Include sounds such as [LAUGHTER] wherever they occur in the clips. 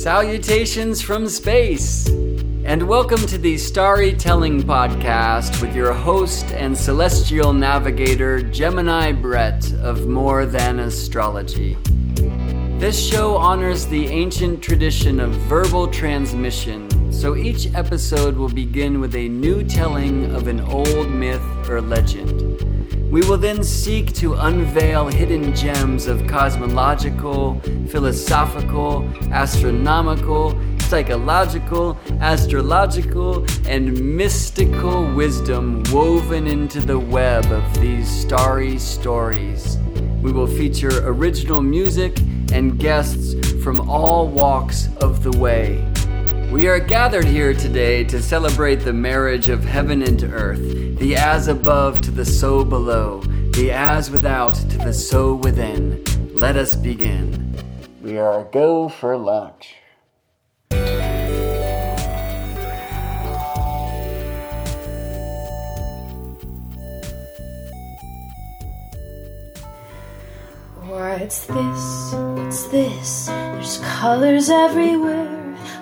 Salutations from space! And welcome to the Starry Telling Podcast with your host and celestial navigator, Gemini Brett of More Than Astrology. This show honors the ancient tradition of verbal transmission, so each episode will begin with a new telling of an old myth or legend. We will then seek to unveil hidden gems of cosmological, philosophical, astronomical, psychological, astrological, and mystical wisdom woven into the web of these starry stories. We will feature original music and guests from all walks of the way. We are gathered here today to celebrate the marriage of heaven and earth, the as above to the so below, the as without to the so within. Let us begin. We are go for lunch. What's this? What's this? There's colors everywhere.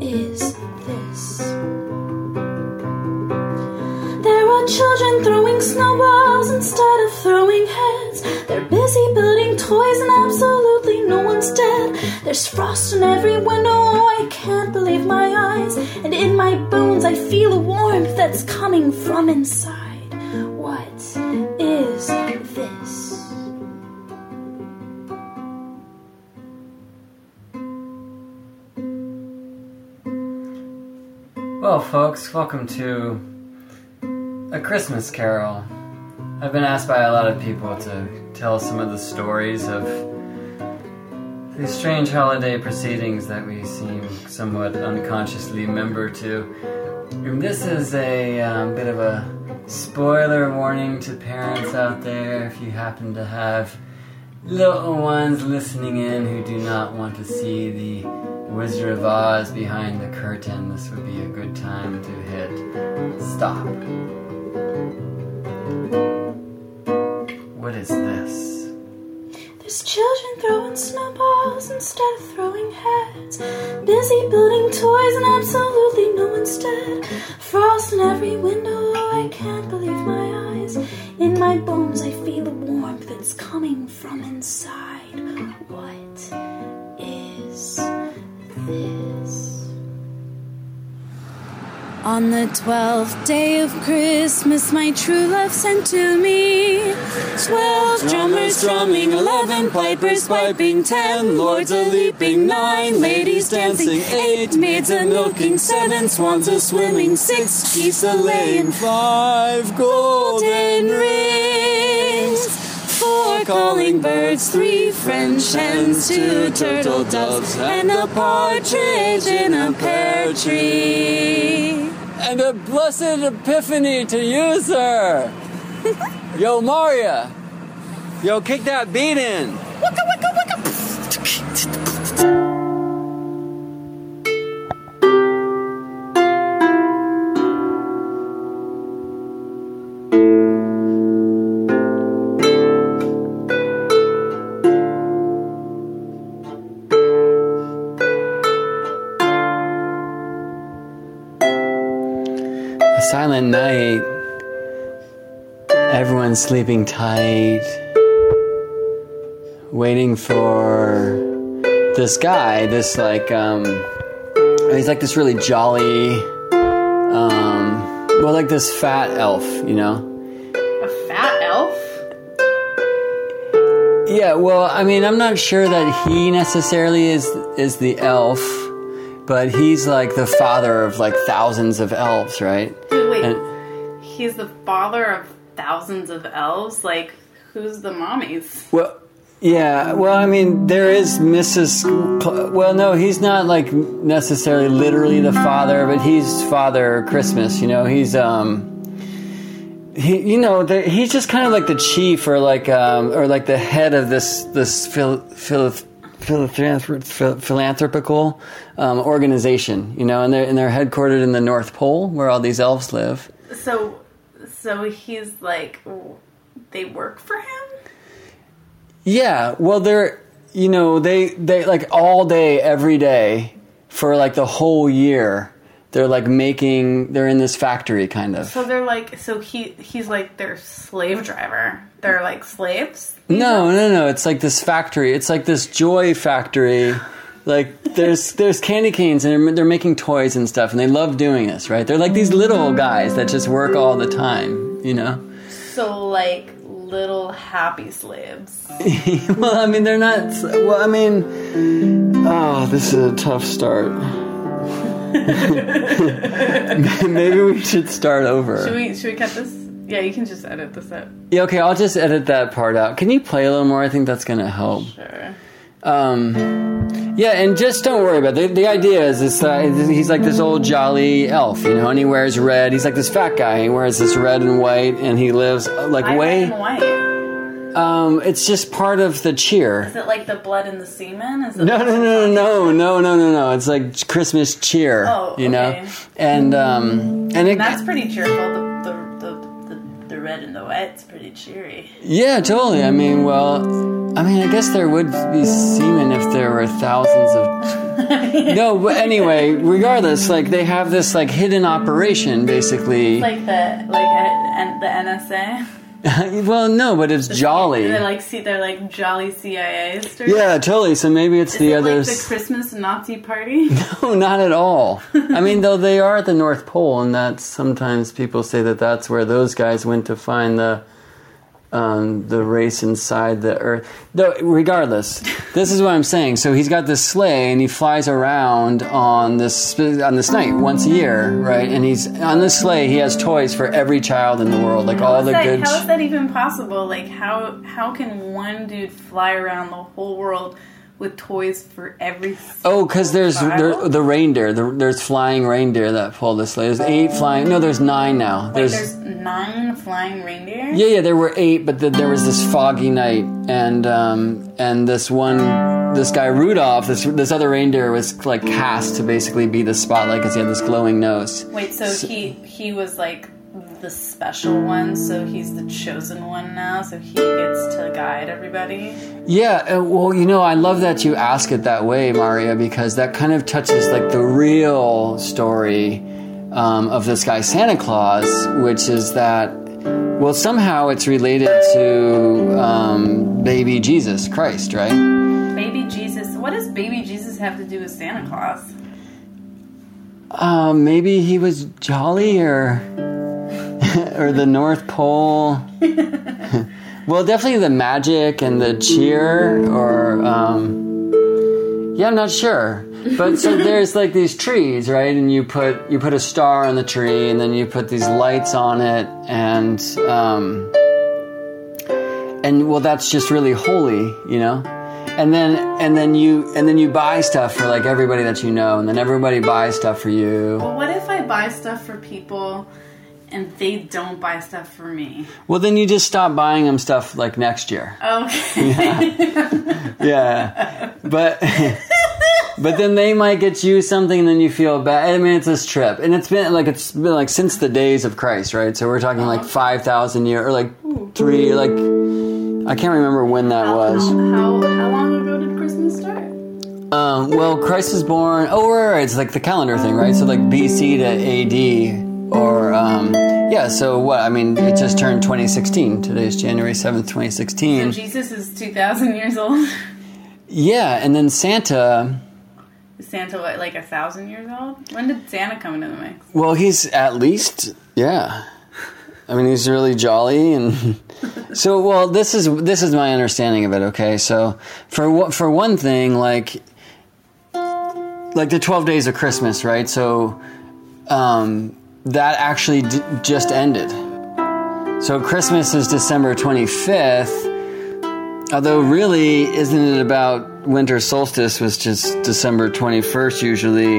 is this? There are children throwing snowballs instead of throwing heads. They're busy building toys and absolutely no one's dead. There's frost in every window, oh, I can't believe my eyes. And in my bones, I feel a warmth that's coming from inside. What is this? Well, folks, welcome to A Christmas Carol. I've been asked by a lot of people to tell some of the stories of these strange holiday proceedings that we seem somewhat unconsciously member to. And this is a um, bit of a spoiler warning to parents out there if you happen to have little ones listening in who do not want to see the Wizard of Oz behind the curtain. This would be a good time to hit stop. What is this? There's children throwing snowballs instead of throwing heads. Busy building toys and absolutely no one's dead. Frost in every window, I can't believe my eyes. In my bones, I feel a warmth that's coming from inside. What is this? On the twelfth day of Christmas, my true love sent to me twelve drummers drumming, eleven pipers piping, ten lords a leaping, nine ladies dancing, eight maids a milking, seven swans a swimming, six geese a laying, five golden rings, four calling birds, three French hens, two turtle doves, and a partridge in a pear tree. And a blessed epiphany to you, sir! [LAUGHS] Yo, Marya! Yo, kick that beat in! A sleeping tight. Waiting for this guy, this like, um, he's like this really jolly, um, well, like this fat elf, you know? A fat elf? Yeah, well, I mean, I'm not sure that he necessarily is is the elf, but he's like the father of like thousands of elves, right? Dude, wait. And- He's the father of thousands of elves? Like, who's the mommies? Well, Yeah, well, I mean, there is Mrs. Cl- Well, no, he's not like necessarily literally the father, but he's Father Christmas. You know, he's um, he, you know, the, he's just kind of like the chief or like um, or like the head of this this phil, phil, philanthrop- phil, philanthropical um, organization. You know, and they're and they're headquartered in the North Pole, where all these elves live. So, so he's like, they work for him. Yeah, well, they're you know they they like all day every day for like the whole year. They're like making. They're in this factory kind of. So they're like, so he he's like their slave driver. They're like slaves. No, no, no. It's like this factory. It's like this joy factory. Like there's there's candy canes and they're, they're making toys and stuff, and they love doing this, right? They're like these little guys that just work all the time, you know. So like little happy slaves. [LAUGHS] well, I mean, they're not. Well, I mean, oh, this is a tough start. [LAUGHS] Maybe we should start over. Should we should we cut this? Yeah, you can just edit this out. Yeah, okay, I'll just edit that part out. Can you play a little more? I think that's gonna help. Sure. Um, yeah, and just don't worry about it. The, the idea is this, uh, he's like this old jolly elf, you know, and he wears red. He's like this fat guy. He wears this red and white, and he lives uh, like I way. and. Um, it's just part of the cheer. Is it like the blood and the semen? Is it No, no, no, no, no, no, no, no, no. It's like Christmas cheer, Oh, you know, okay. and um, and it, That's pretty cheerful. The red and the white's pretty cheery. yeah, totally. I mean, well, I mean, I guess there would be semen if there were thousands of. [LAUGHS] no, but anyway, regardless, like they have this like hidden operation, basically. Like the like and the NSA. [LAUGHS] well, no, but it's jolly. They're like see, they're like jolly CIA. stories. Yeah, totally. So maybe it's Is the it others. like the Christmas Nazi party? [LAUGHS] No, not at all. [LAUGHS] I mean, though they are at the North Pole, and that's sometimes people say that that's where those guys went to find the um, the race inside the Earth. Though, regardless, this is what I'm saying. So he's got this sleigh, and he flies around on this on this night once a year, right? And he's on this sleigh. He has toys for every child in the world, like all the that, good. how is that even possible? Like how how can one dude fly around the whole world with toys for every? Oh, because there's there, the reindeer. The, there's flying reindeer that pull the sleigh. There's eight flying. No, there's nine now. There's, there's nine flying reindeer. yeah, yeah. There were eight, but the, there was this foggy night, and um, and this one, this guy Rudolph, this this other reindeer was like cast to basically be the spotlight because he had this glowing nose. Wait, so, he he was like the special one, so he's the chosen one now, so he gets to guide everybody. Yeah, uh, well, you know, I love that you ask it that way, Marya, because that kind of touches like the real story um, of this guy Santa Claus, which is that, well, somehow it's related to um, baby Jesus Christ, right? Baby Jesus. What does baby Jesus have to do with Santa Claus? Um, maybe he was jolly or [LAUGHS] or the North Pole. [LAUGHS] well, definitely the magic and the cheer, or um, yeah, I'm not sure. But so [LAUGHS] there's like these trees, right? And you put you put a star on the tree, and then you put these lights on it, and um, and well, that's just really holy, you know. And then and then you and then you buy stuff for like everybody that you know, and then everybody buys stuff for you. Well, what if I buy stuff for people and they don't buy stuff for me? Well, then you just stop buying them stuff like next year. Okay. [LAUGHS] Yeah, yeah. but [LAUGHS] but then they might get you something, and then you feel bad. I mean, it's this trip, and it's been like it's been like since the days of Christ, right? So we're talking like five thousand years, or like three, like I can't remember when that was. How, how long ago did Christmas start? Um, well, Christ was born. Oh, right, right, it's like the calendar thing, right? So like BC to AD, or um, yeah. So what? I mean, it just turned 2016. Today's January 7th, 2016. So Jesus is 2,000 years old. Yeah, and then Santa. Is Santa what, like a thousand years old? When did Santa come into the mix? Well, he's at least yeah. I mean, he's really jolly, and [LAUGHS] so well. This is this is my understanding of it. Okay, so for for one thing, like like the twelve days of Christmas, right? So um, that actually d- just ended. So Christmas is December twenty fifth. Although, really, isn't it about winter solstice, which is December 21st usually?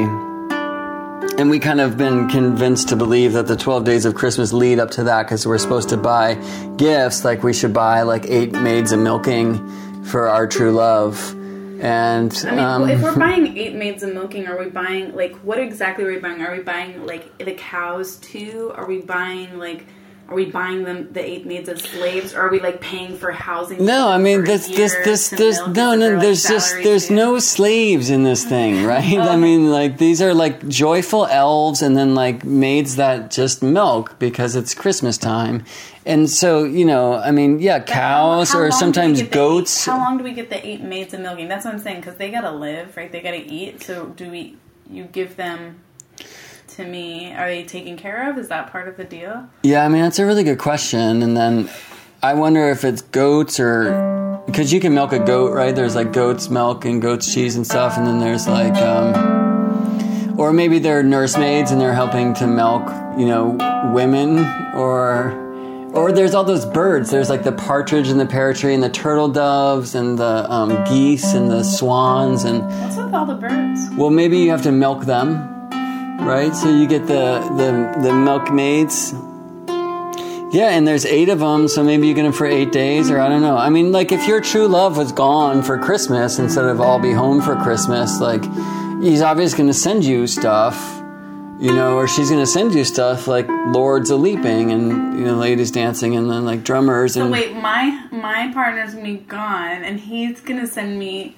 And we kind of been convinced to believe that the 12 days of Christmas lead up to that because we're supposed to buy gifts, like we should buy like eight maids of milking for our true love. And I mean, um, if we're buying eight maids of milking, are we buying like what exactly are we buying? Are we buying like the cows too? Are we buying like are we buying them the eight maids as slaves? Or are we like paying for housing? No, I mean this this this this no no like, there's just there's too? no slaves in this thing, [LAUGHS] right? I mean like these are like joyful elves and then like maids that just milk because it's Christmas time. And so, you know, I mean, yeah, But how- cows how or long do we sometimes goats. Eight, how long do we get the eight maids of milking? That's what I'm saying because they gotta live, right? They gotta eat. So do we? You give them to me? Are they taken care of? Is that part of the deal? Yeah, I mean, that's a really good question. And then I wonder if it's goats or because you can milk a goat, right? There's like goat's milk and goat's cheese and stuff, and then there's like, um, or maybe they're nursemaids and they're helping to milk, you know, women, or or there's all those birds. There's like the partridge and the pear tree and the turtle doves and the um, geese and the swans and What's with all the birds? well, maybe you have to milk them, right? So you get the the the milkmaids. Yeah, and there's eight of them, so maybe you get them for eight days, or I don't know. I mean, like if your true love was gone for Christmas instead of all be home for Christmas, like he's obviously going to send you stuff, you know, or she's going to send you stuff like lords a leaping and you know ladies dancing and then like drummers So and wait, my my partner's gonna be gone, and he's gonna send me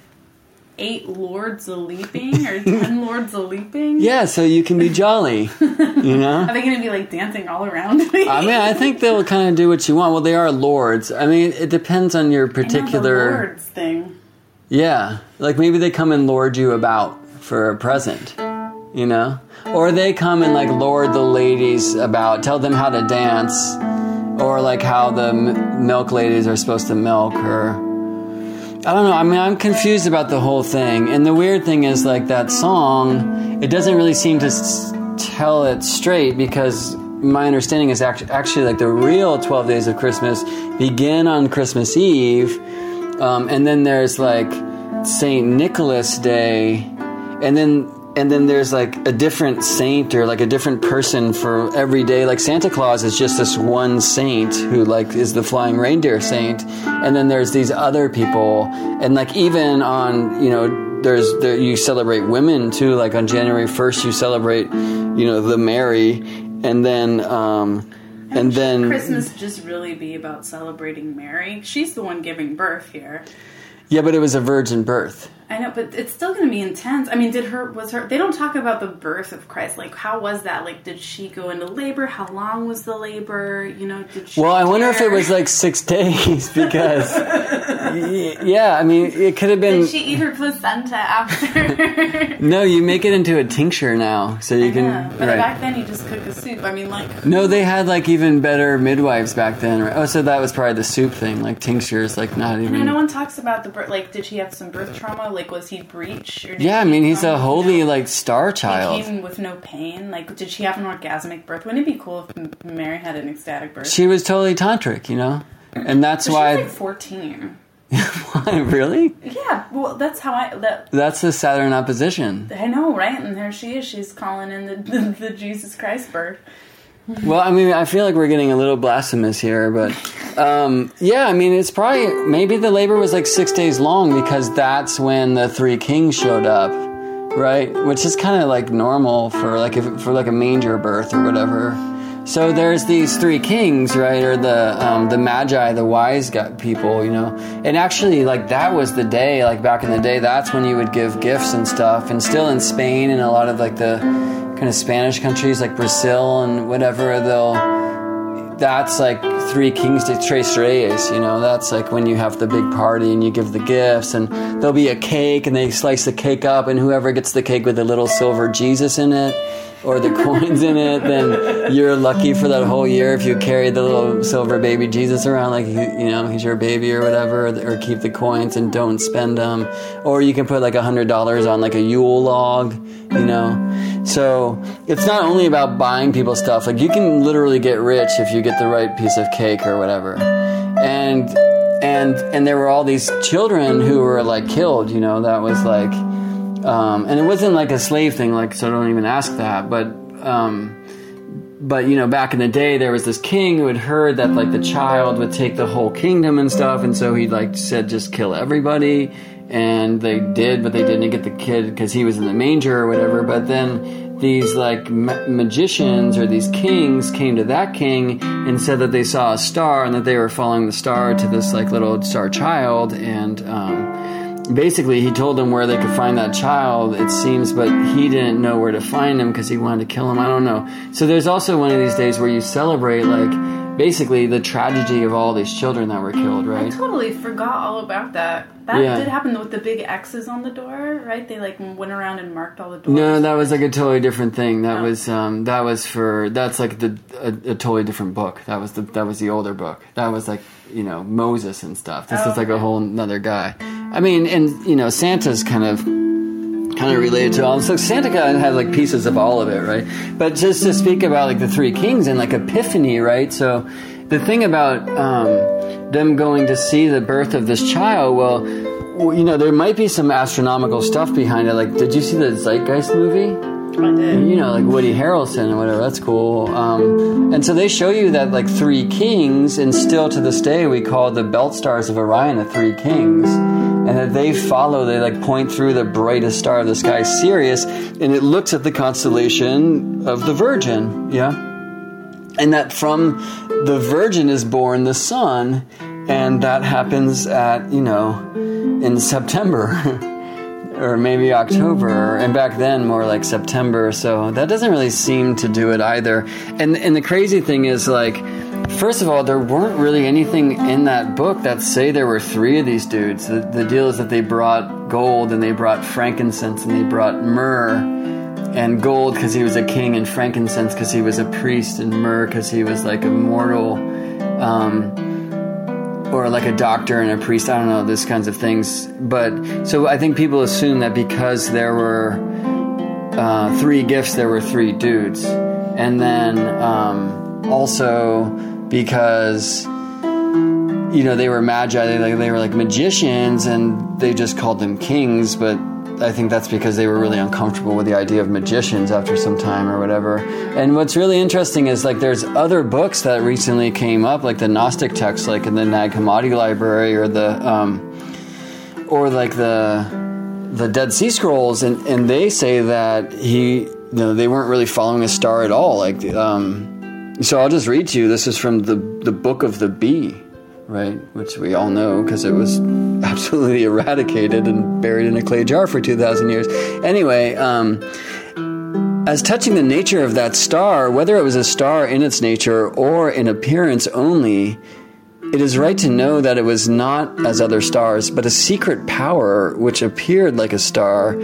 eight lords a leaping or [LAUGHS] ten lords a leaping. yeah, so you can be jolly, [LAUGHS] you know. Are they gonna be like dancing all around me? I mean, I think they'll kind of do what you want. Well, they are lords. I mean, it depends on your I know the particular. lords thing. Yeah, like maybe they come and lord you about for a present, you know, or they come and like lord the ladies about, tell them how to dance, or like how the m- milk ladies are supposed to milk, or I don't know. I mean, I'm confused about the whole thing. And the weird thing is, like that song, it doesn't really seem to s- tell it straight because my understanding is act- actually like the real 12 days of Christmas begin on Christmas Eve, um, and then there's like Saint Nicholas Day, and then and then there's like a different saint or like a different person for every day. Like Santa Claus is just this one saint who like is the flying reindeer saint, and then there's these other people, and like even on you know there's there, you celebrate women too. Like on January first, you celebrate you know the Mary, and then um, and then Christmas just really be about celebrating Mary. She's the one giving birth here. yeah, but it was a virgin birth. I know, but it's still going to be intense. I mean, did her was her? They don't talk about the birth of Christ. Like, how was that? Like, did she go into labor? How long was the labor? You know, did she? Well, I wonder if it was like six [LAUGHS] days because, [LAUGHS] yeah, I mean, it could have been. Did she eat her placenta after? [LAUGHS] No, you make it into a tincture now, so you can. yeah, but right. back then you just cook a soup. I mean, like, No, they had like even better midwives back then. Right? Oh, so that was probably the soup thing, like tinctures, like not I know even. no one talks about the birth. Like, did she have some birth trauma? Like, was he breech? Or did Yeah, I mean, he's a holy no- like star He child. came with no pain. Like, did she have an orgasmic birth? Wouldn't it be cool if Mary had an ecstatic birth? She was totally tantric, you know, and that's why. She's like fourteen. [LAUGHS] why really? Yeah, well, that's how I. That That's the Saturn opposition. I know, right? And there she is. She's calling in the, [LAUGHS] the, the Jesus Christ birth. Well, I mean, I feel like we're getting a little blasphemous here, but um, yeah, I mean, it's probably maybe the labor was like six days long because that's when the three kings showed up, right? Which is kind of like normal for like if, for like a manger birth or whatever. So there's these three kings, right, or the um, the magi, the wise people, you know, and actually like that was the day, like back in the day, that's when you would give gifts and stuff, and still in Spain and a lot of like the kind of Spanish countries like Brazil and whatever, they'll that's like three kings to tres reyes you know? That's like when you have the big party and you give the gifts and there'll be a cake and they slice the cake up and whoever gets the cake with the little silver jesus in it or the coins in it then you're lucky for that whole year if you carry the little silver baby jesus around like you know he's your baby or whatever or keep the coins and don't spend them. Or you can put like a hundred dollars on like a yule log you know? So it's not only about buying people stuff like you can literally get rich if you get the right piece of cake or whatever. And and and there were all these children who were like killed. You know, that was like, um, and it wasn't like a slave thing. Like, so don't even ask that. But um, but you know, back in the day, there was this king who had heard that like the child would take the whole kingdom and stuff, and so he like said just kill everybody. And they did, but they didn't get the kid because he was in the manger or whatever. But then these like ma- magicians or these kings came to that king and said that they saw a star and that they were following the star to this like little star child and um, basically he told them where they could find that child it seems but he didn't know where to find him because he wanted to kill him i don't know so there's also one of these days where you celebrate like basically the tragedy of all these children that were killed right? I totally forgot all about that. That Yeah. did happen with the big X's on the door, right? They like went around and marked all the doors. No, that was like a totally different thing. That Oh. was um, that was for that's like the a, a totally different book. That was the that was the older book. That was like you know Moses and stuff. This Oh, is like a whole another guy. I mean, and you know Santa's kind of kind of related to all. So Santa kind of had like pieces of all of it, right? But just to speak about like the three kings and like Epiphany, right? So the thing about um, them going to see the birth of this child, well, you know, there might be some astronomical stuff behind it. Like, did you see the Zeitgeist movie? You know, like Woody Harrelson or whatever. That's cool. Um, and so they show you that like three kings, and still to this day we call the belt stars of Orion the three kings, and that they follow. They like point through the brightest star of the sky, Sirius, and it looks at the constellation of the Virgin. Yeah, and that from the Virgin is born the Sun, and that happens at you know in September. [LAUGHS] or maybe October, and back then more like September. So that doesn't really seem to do it either. And and the crazy thing is like. First of all, there weren't really anything in that book that say there were three of these dudes. The, the deal is that they brought gold and they brought frankincense and they brought myrrh and gold because he was a king and frankincense because he was a priest and myrrh because he was like a mortal um, or like a doctor and a priest. I don't know those kinds of things. But so I think people assume that because there were uh, three gifts, there were three dudes, and then um, also because you know they were magi, they, they were like magicians, and they just called them kings, but. I think that's because they were really uncomfortable with the idea of magicians after some time or whatever. And what's really interesting is like there's other books that recently came up, like the Gnostic texts, like in the Nag Hammadi library or the um, or like the the Dead Sea Scrolls, and, and they say that he, you know, they weren't really following a star at all. Like, um, so I'll just read to you. This is from the the Book of the Bee, right? Which we all know because it was [LAUGHS] absolutely eradicated and buried in a clay jar for two thousand years. Anyway. Um, as touching the nature of that star, whether it was a star in its nature or in appearance only, it is right to know that it was not as other stars, but a secret power which appeared like a star.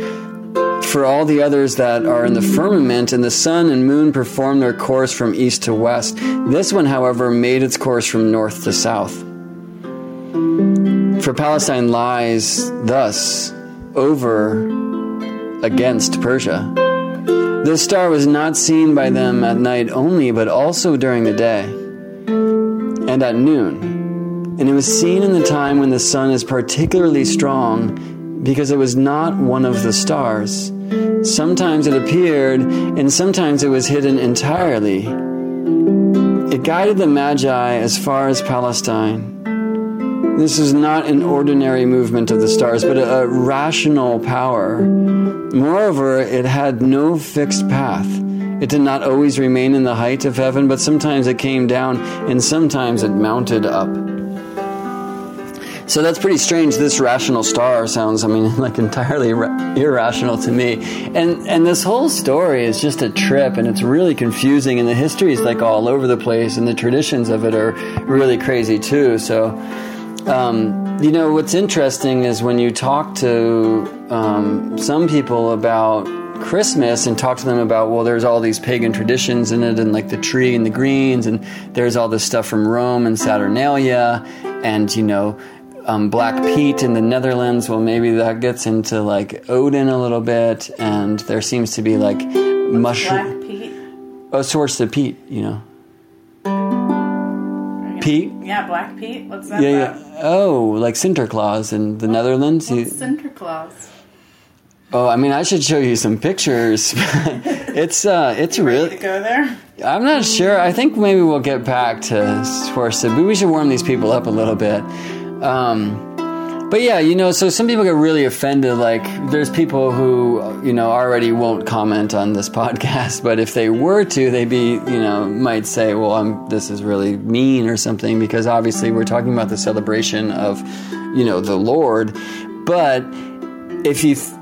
For all the others that are in the firmament, and the sun and moon perform their course from east to west. This one, however, made its course from north to south. For Palestine lies thus over against Persia. This star was not seen by them at night only, but also during the day and at noon. And it was seen in the time when the sun is particularly strong because it was not one of the stars. Sometimes it appeared, and sometimes it was hidden entirely. It guided the Magi as far as Palestine. This is not an ordinary movement of the stars, but a, a rational power. Moreover, it had no fixed path. It did not always remain in the height of heaven, but sometimes it came down and sometimes it mounted up. So that's pretty strange. This rational star sounds, I mean, [LAUGHS] like entirely ra- irrational to me. And and this whole story is just a trip, and it's really confusing. And the history is like all over the place, and the traditions of it are really crazy too. So, um, you know, what's interesting is when you talk to um, some people about Christmas and talk to them about, well, there's all these pagan traditions in it, and like the tree and the greens, and there's all this stuff from Rome and Saturnalia, and you know, um, Black Pete in the Netherlands. Well, maybe that gets into like Odin a little bit, and there seems to be like mushroom, Black Pete. a source of peat, you know. Pete? Yeah, Black Pete. What's that? Yeah, yeah. Oh, like Sinterklaas in the Netherlands. What's Sinterklaas? oh, I mean, I should show you some pictures. [LAUGHS] it's uh, it's really. go there? I'm not sure. I think maybe we'll get back to Swarsa, but we should warm these people up a little bit. Um, but yeah, you know, so some people get really offended. Like, there's people who, you know, already won't comment on this [LAUGHS] podcast, but if they were to, they'd be, you know, might say, well, I'm, this is really mean or something, because obviously we're talking about the celebration of, you know, the Lord. But if you th-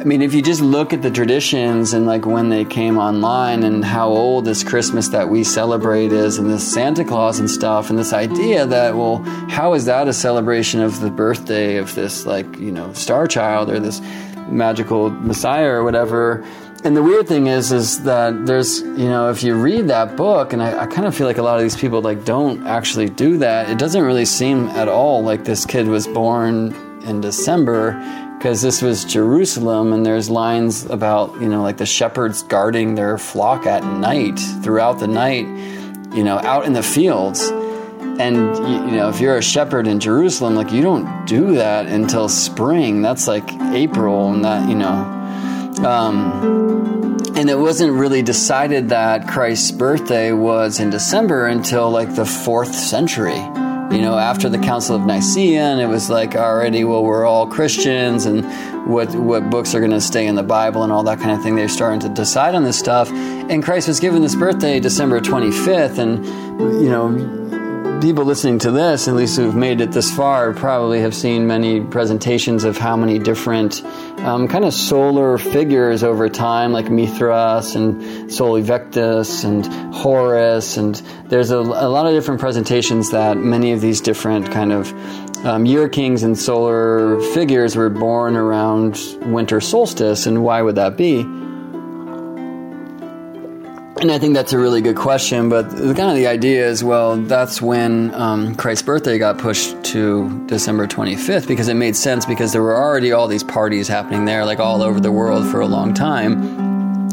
I mean, if you just look at the traditions and like when they came online and how old this Christmas that we celebrate is, and this Santa Claus and stuff, and this idea that, well, how is that a celebration of the birthday of this, like, you know, star child or this magical messiah or whatever? And the weird thing is, is that there's, you know, if you read that book, and I, I kind of feel like a lot of these people like don't actually do that. It doesn't really seem at all like this kid was born in December because this was Jerusalem, and there's lines about you know like the shepherds guarding their flock at night throughout the night, you know, out in the fields. And you, know, if you're a shepherd in Jerusalem, like you don't do that until spring. That's like April, and that you know. Um, and it wasn't really decided that Christ's birthday was in December until like the fourth century you know, after the Council of Nicaea, and it was like already, well, we're all Christians, and what what books are going to stay in the Bible, and all that kind of thing. They're starting to decide on this stuff. And Christ was given this birthday December 25th, and you know, people listening to this, at least who've made it this far, probably have seen many presentations of how many different um, kind of solar figures over time, like Mithras and Sol Invictus and Horus, and there's a, a lot of different presentations that many of these different kind of um, year kings and solar figures were born around winter solstice, and why would that be? And I think that's a really good question, but kind of the idea is, well, that's when um, Christ's birthday got pushed to December 25th because it made sense because there were already all these parties happening there, like all over the world for a long time.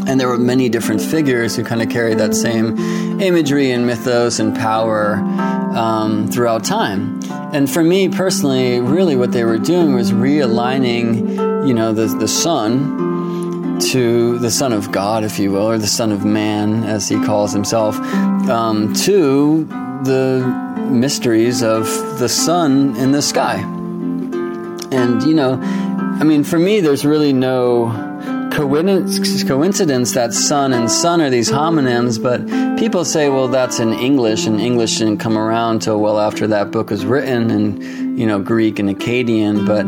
And there were many different figures who kind of carried that same imagery and mythos and power um, throughout time. And for me personally, really what they were doing was realigning, you know, the, the sun to the Son of God, if you will, or the Son of Man, as he calls himself, um, to the mysteries of the sun in the sky. And, you know, I mean, for me, there's really no coincidence, that sun and sun are these homonyms, but people say, well, that's in English, and English didn't come around till well after that book was written, and, you know, Greek and Akkadian, but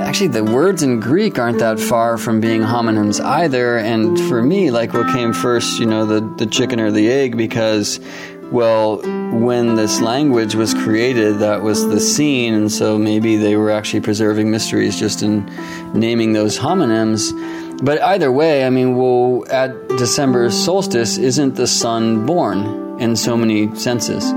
actually the words in Greek aren't that far from being homonyms either. And for me, like what came first, you know, the, the chicken or the egg, because, well, when this language was created, that was the scene. And so maybe they were actually preserving mysteries just in naming those homonyms. But either way, I mean, well, at December solstice, isn't the sun born in so many senses?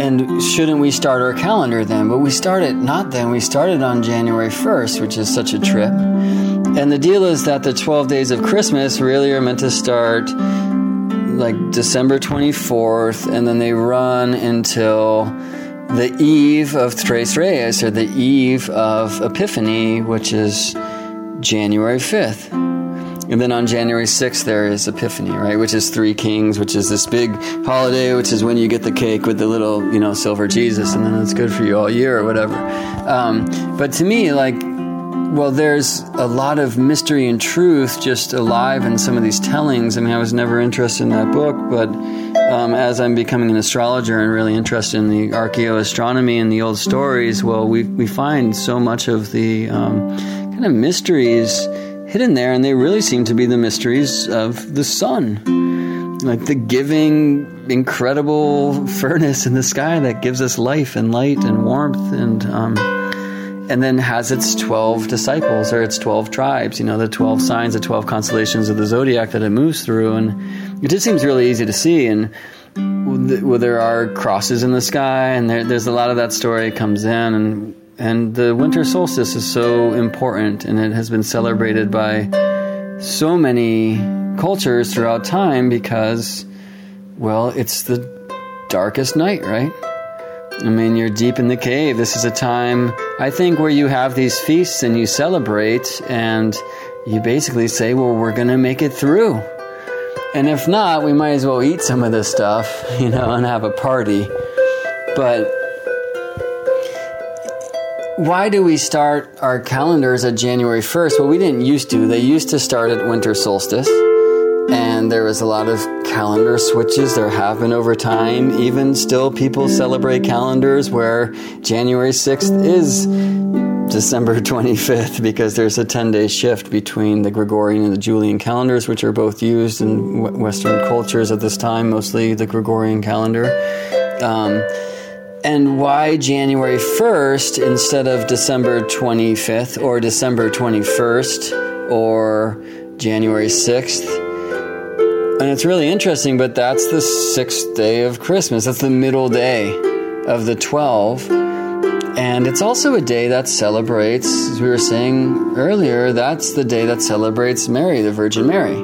And shouldn't we start our calendar then? But we started not then, we started on January 1st, which is such a trip. And the deal is that the 12 days of Christmas really are meant to start like December 24th, and then they run until the eve of Tres Reyes, or the eve of Epiphany, which is January 5th. And then on January 6th, there is Epiphany, right? Which is Three Kings, which is this big holiday, which is when you get the cake with the little, you know, silver Jesus, and then it's good for you all year or whatever. Um, but to me, like, well, there's a lot of mystery and truth just alive in some of these tellings. I mean, I was never interested in that book, but um, as I'm becoming an astrologer and really interested in the archaeoastronomy and the old stories, well, we, we find so much of the um, kind of mysteries hidden there, and they really seem to be the mysteries of the sun. Like the giving, incredible furnace in the sky that gives us life and light and warmth, and um, and then has its twelve disciples or its twelve tribes. You know, the twelve signs, the twelve constellations of the zodiac that it moves through, and it just seems really easy to see. And well, there are crosses in the sky, and there, there's a lot of that story comes in, and and the winter solstice is so important, and it has been celebrated by so many cultures throughout time because, well, it's the darkest night, right? I mean, you're deep in the cave. This is a time, I think, where you have these feasts and you celebrate and you basically say, well, we're going to make it through. And if not, we might as well eat some of this stuff, [LAUGHS] you know, and have a party. But why do we start our calendars at January 1st? Well, we didn't used to. They used to start at winter solstice, and there was a lot of calendar switches. There have been over time. Even still, people celebrate calendars where January 6th is December [LAUGHS] 25th because there's a 10 day shift between the Gregorian and the Julian calendars, which are both used in Western cultures at this time, mostly the Gregorian calendar. Um, and why January 1st instead of December 25th or December 21st or January 6th. And it's really interesting, but that's the sixth day of Christmas. That's the middle day of the 12. And it's also a day that celebrates, as we were saying earlier, that's the day that celebrates Mary, the Virgin Mary.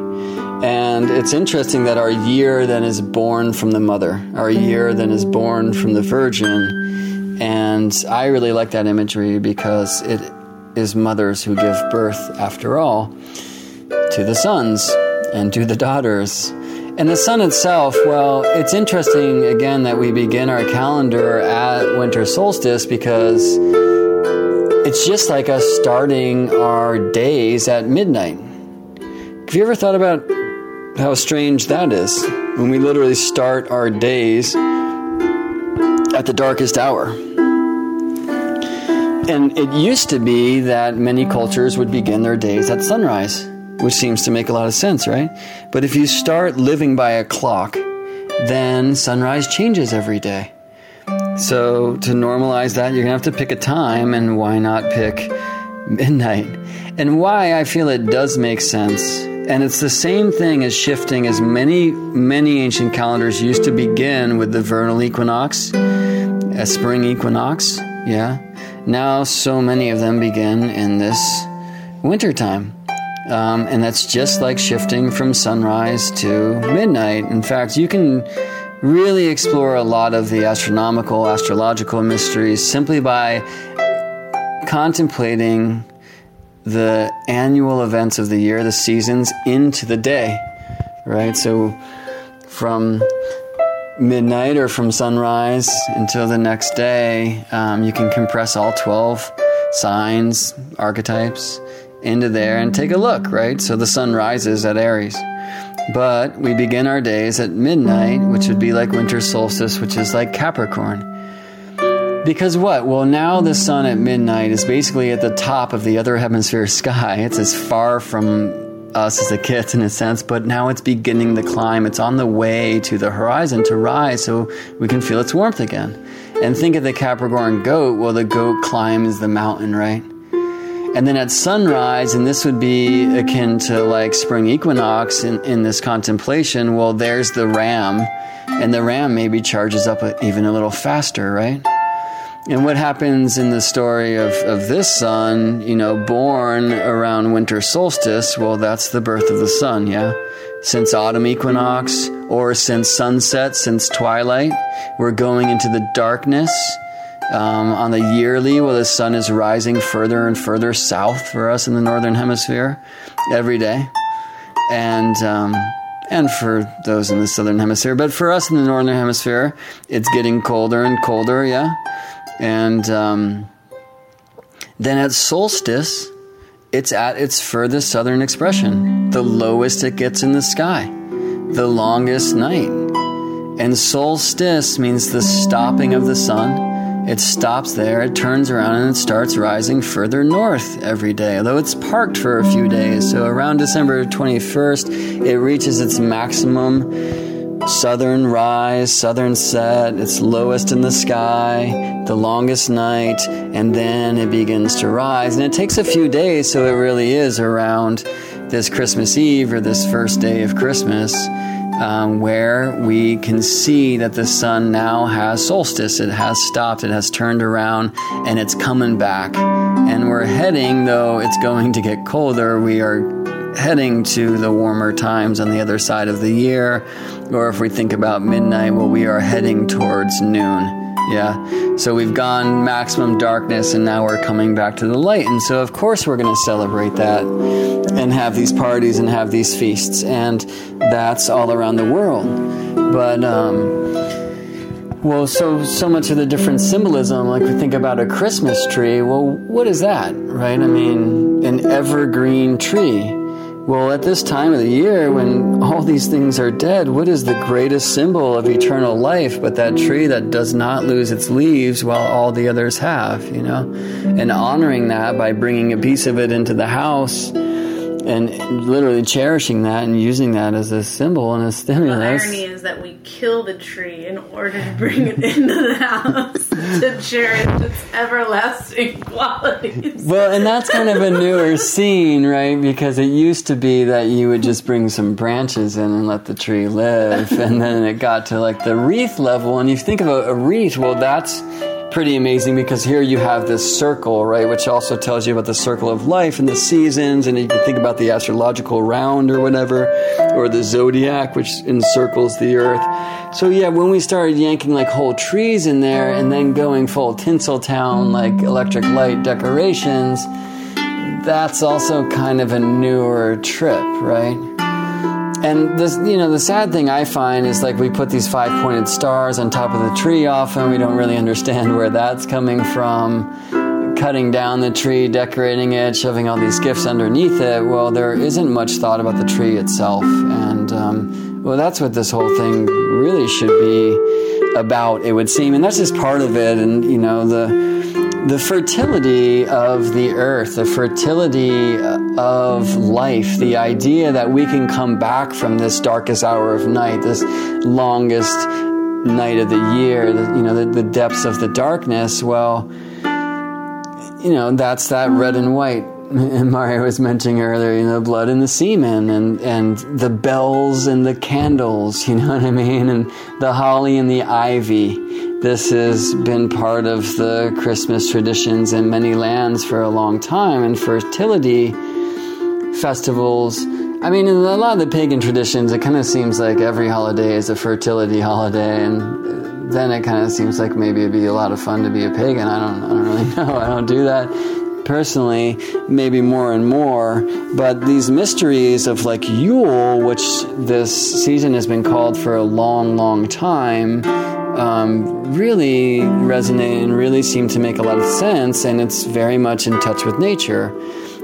And it's interesting that our year then is born from the mother, our year then is born from the virgin. And I really like that imagery because it is mothers who give birth, after all, to the sons and to the daughters. And the sun itself, well, it's interesting again that we begin our calendar at winter solstice because it's just like us starting our days at midnight. Have you ever thought about how strange that is when we literally start our days at the darkest hour. And it used to be that many cultures would begin their days at sunrise, which seems to make a lot of sense, right? But if you start living by a clock, then sunrise changes every day. So to normalize that, you're going to have to pick a time, and why not pick midnight? And why I feel it does make sense and it's the same thing as shifting as many, many ancient calendars used to begin with the vernal equinox, a spring equinox, yeah. Now, so many of them begin in this wintertime. Um, and that's just like shifting from sunrise to midnight. In fact, you can really explore a lot of the astronomical, astrological mysteries simply by contemplating the annual events of the year, the seasons, into the day, right? So from midnight or from sunrise until the next day, um, you can compress all 12 signs, archetypes into there and take a look, right? So the sun rises at Aries. But we begin our days at midnight, which would be like winter solstice, which is like Capricorn. Because what? Well, now the sun at midnight is basically at the top of the other hemisphere sky. [LAUGHS] It's as far from us as it gets in a sense, but now it's beginning to climb. It's on the way to the horizon to rise so we can feel its warmth again. And think of the Capricorn goat. Well, the goat climbs the mountain, right? And then at sunrise, and this would be akin to like spring equinox in, in this contemplation, well, there's the ram, and the ram maybe charges up even a little faster, right? And what happens in the story of, of this son, you know, born around winter solstice, well, that's the birth of the sun, yeah? Since autumn equinox, or since sunset, since twilight, we're going into the darkness. Um, on the yearly, well, the sun is rising further and further south for us in the northern hemisphere every day. And, um, and for those in the southern hemisphere. But for us in the northern hemisphere, it's getting colder and colder, yeah? And um, then at solstice, it's at its furthest southern expression, the lowest it gets in the sky, the longest night. And solstice means the stopping of the sun. It stops there, it turns around, and it starts rising further north every day, although it's parked for a few days. So around December 21st, it reaches its maximum southern rise, southern set, it's lowest in the sky, the longest night, and then it begins to rise. And it takes a few days, so it really is around this Christmas Eve or this first day of Christmas. Um, where we can see that the sun now has solstice. It has stopped, it has turned around, and it's coming back. And we're heading, though it's going to get colder, we are heading to the warmer times on the other side of the year. Or if we think about midnight, well, we are heading towards noon. Yeah. So we've gone maximum darkness and now we're coming back to the light. And so, of course, we're going to celebrate that and have these parties and have these feasts. And that's all around the world. But, um, well, so so much of the different symbolism, like we think about a Christmas tree. Well, what is that, right? I mean, an evergreen tree. Well, at this time of the year, when all these things are dead, what is the greatest symbol of eternal life but that tree that does not lose its leaves while all the others have, you know? And honoring that by bringing a piece of it into the house and literally cherishing that and using that as a symbol and a stimulus. The irony is that we kill the tree in order to bring it into the house to cherish its everlasting qualities. Well, and that's kind of a newer scene, right? Because it used to be that you would just bring some branches in and let the tree live, and then it got to like the wreath level. And you think about a wreath, well, that's pretty amazing because here you have this circle, right, which also tells you about the circle of life and the seasons, and you can think about the astrological round or whatever, or the zodiac, which encircles the earth. So yeah, when we started yanking like whole trees in there and then going full Tinseltown, like electric light decorations, that's also kind of a newer trip, right? And this, you know, the sad thing I find is like we put these five pointed stars on top of the tree often. We don't really understand where that's coming from. Cutting down the tree, decorating it, shoving all these gifts underneath it. Well, there isn't much thought about the tree itself. And, um, well, that's what this whole thing really should be about, it would seem. And that's just part of it. And, you know, the, the fertility of the earth, the fertility of life, the idea that we can come back from this darkest hour of night, this longest night of the year, the, you know, the, the depths of the darkness, well, you know, that's that red and white [LAUGHS] and Marya was mentioning earlier, you know, blood and the semen and, and the bells and the candles, [LAUGHS] you know what I mean? And the holly and the ivy. This has been part of the Christmas traditions in many lands for a long time. And fertility festivals, I mean, in a lot of the pagan traditions, it kind of seems like every holiday is a fertility holiday. And then it kind of seems like maybe it'd be a lot of fun to be a pagan. I don't, I don't really [LAUGHS] know. I don't do that personally, maybe more and more. But these mysteries of like Yule, which this season has been called for a long, long time, um, really resonate and really seem to make a lot of sense. And it's very much in touch with nature.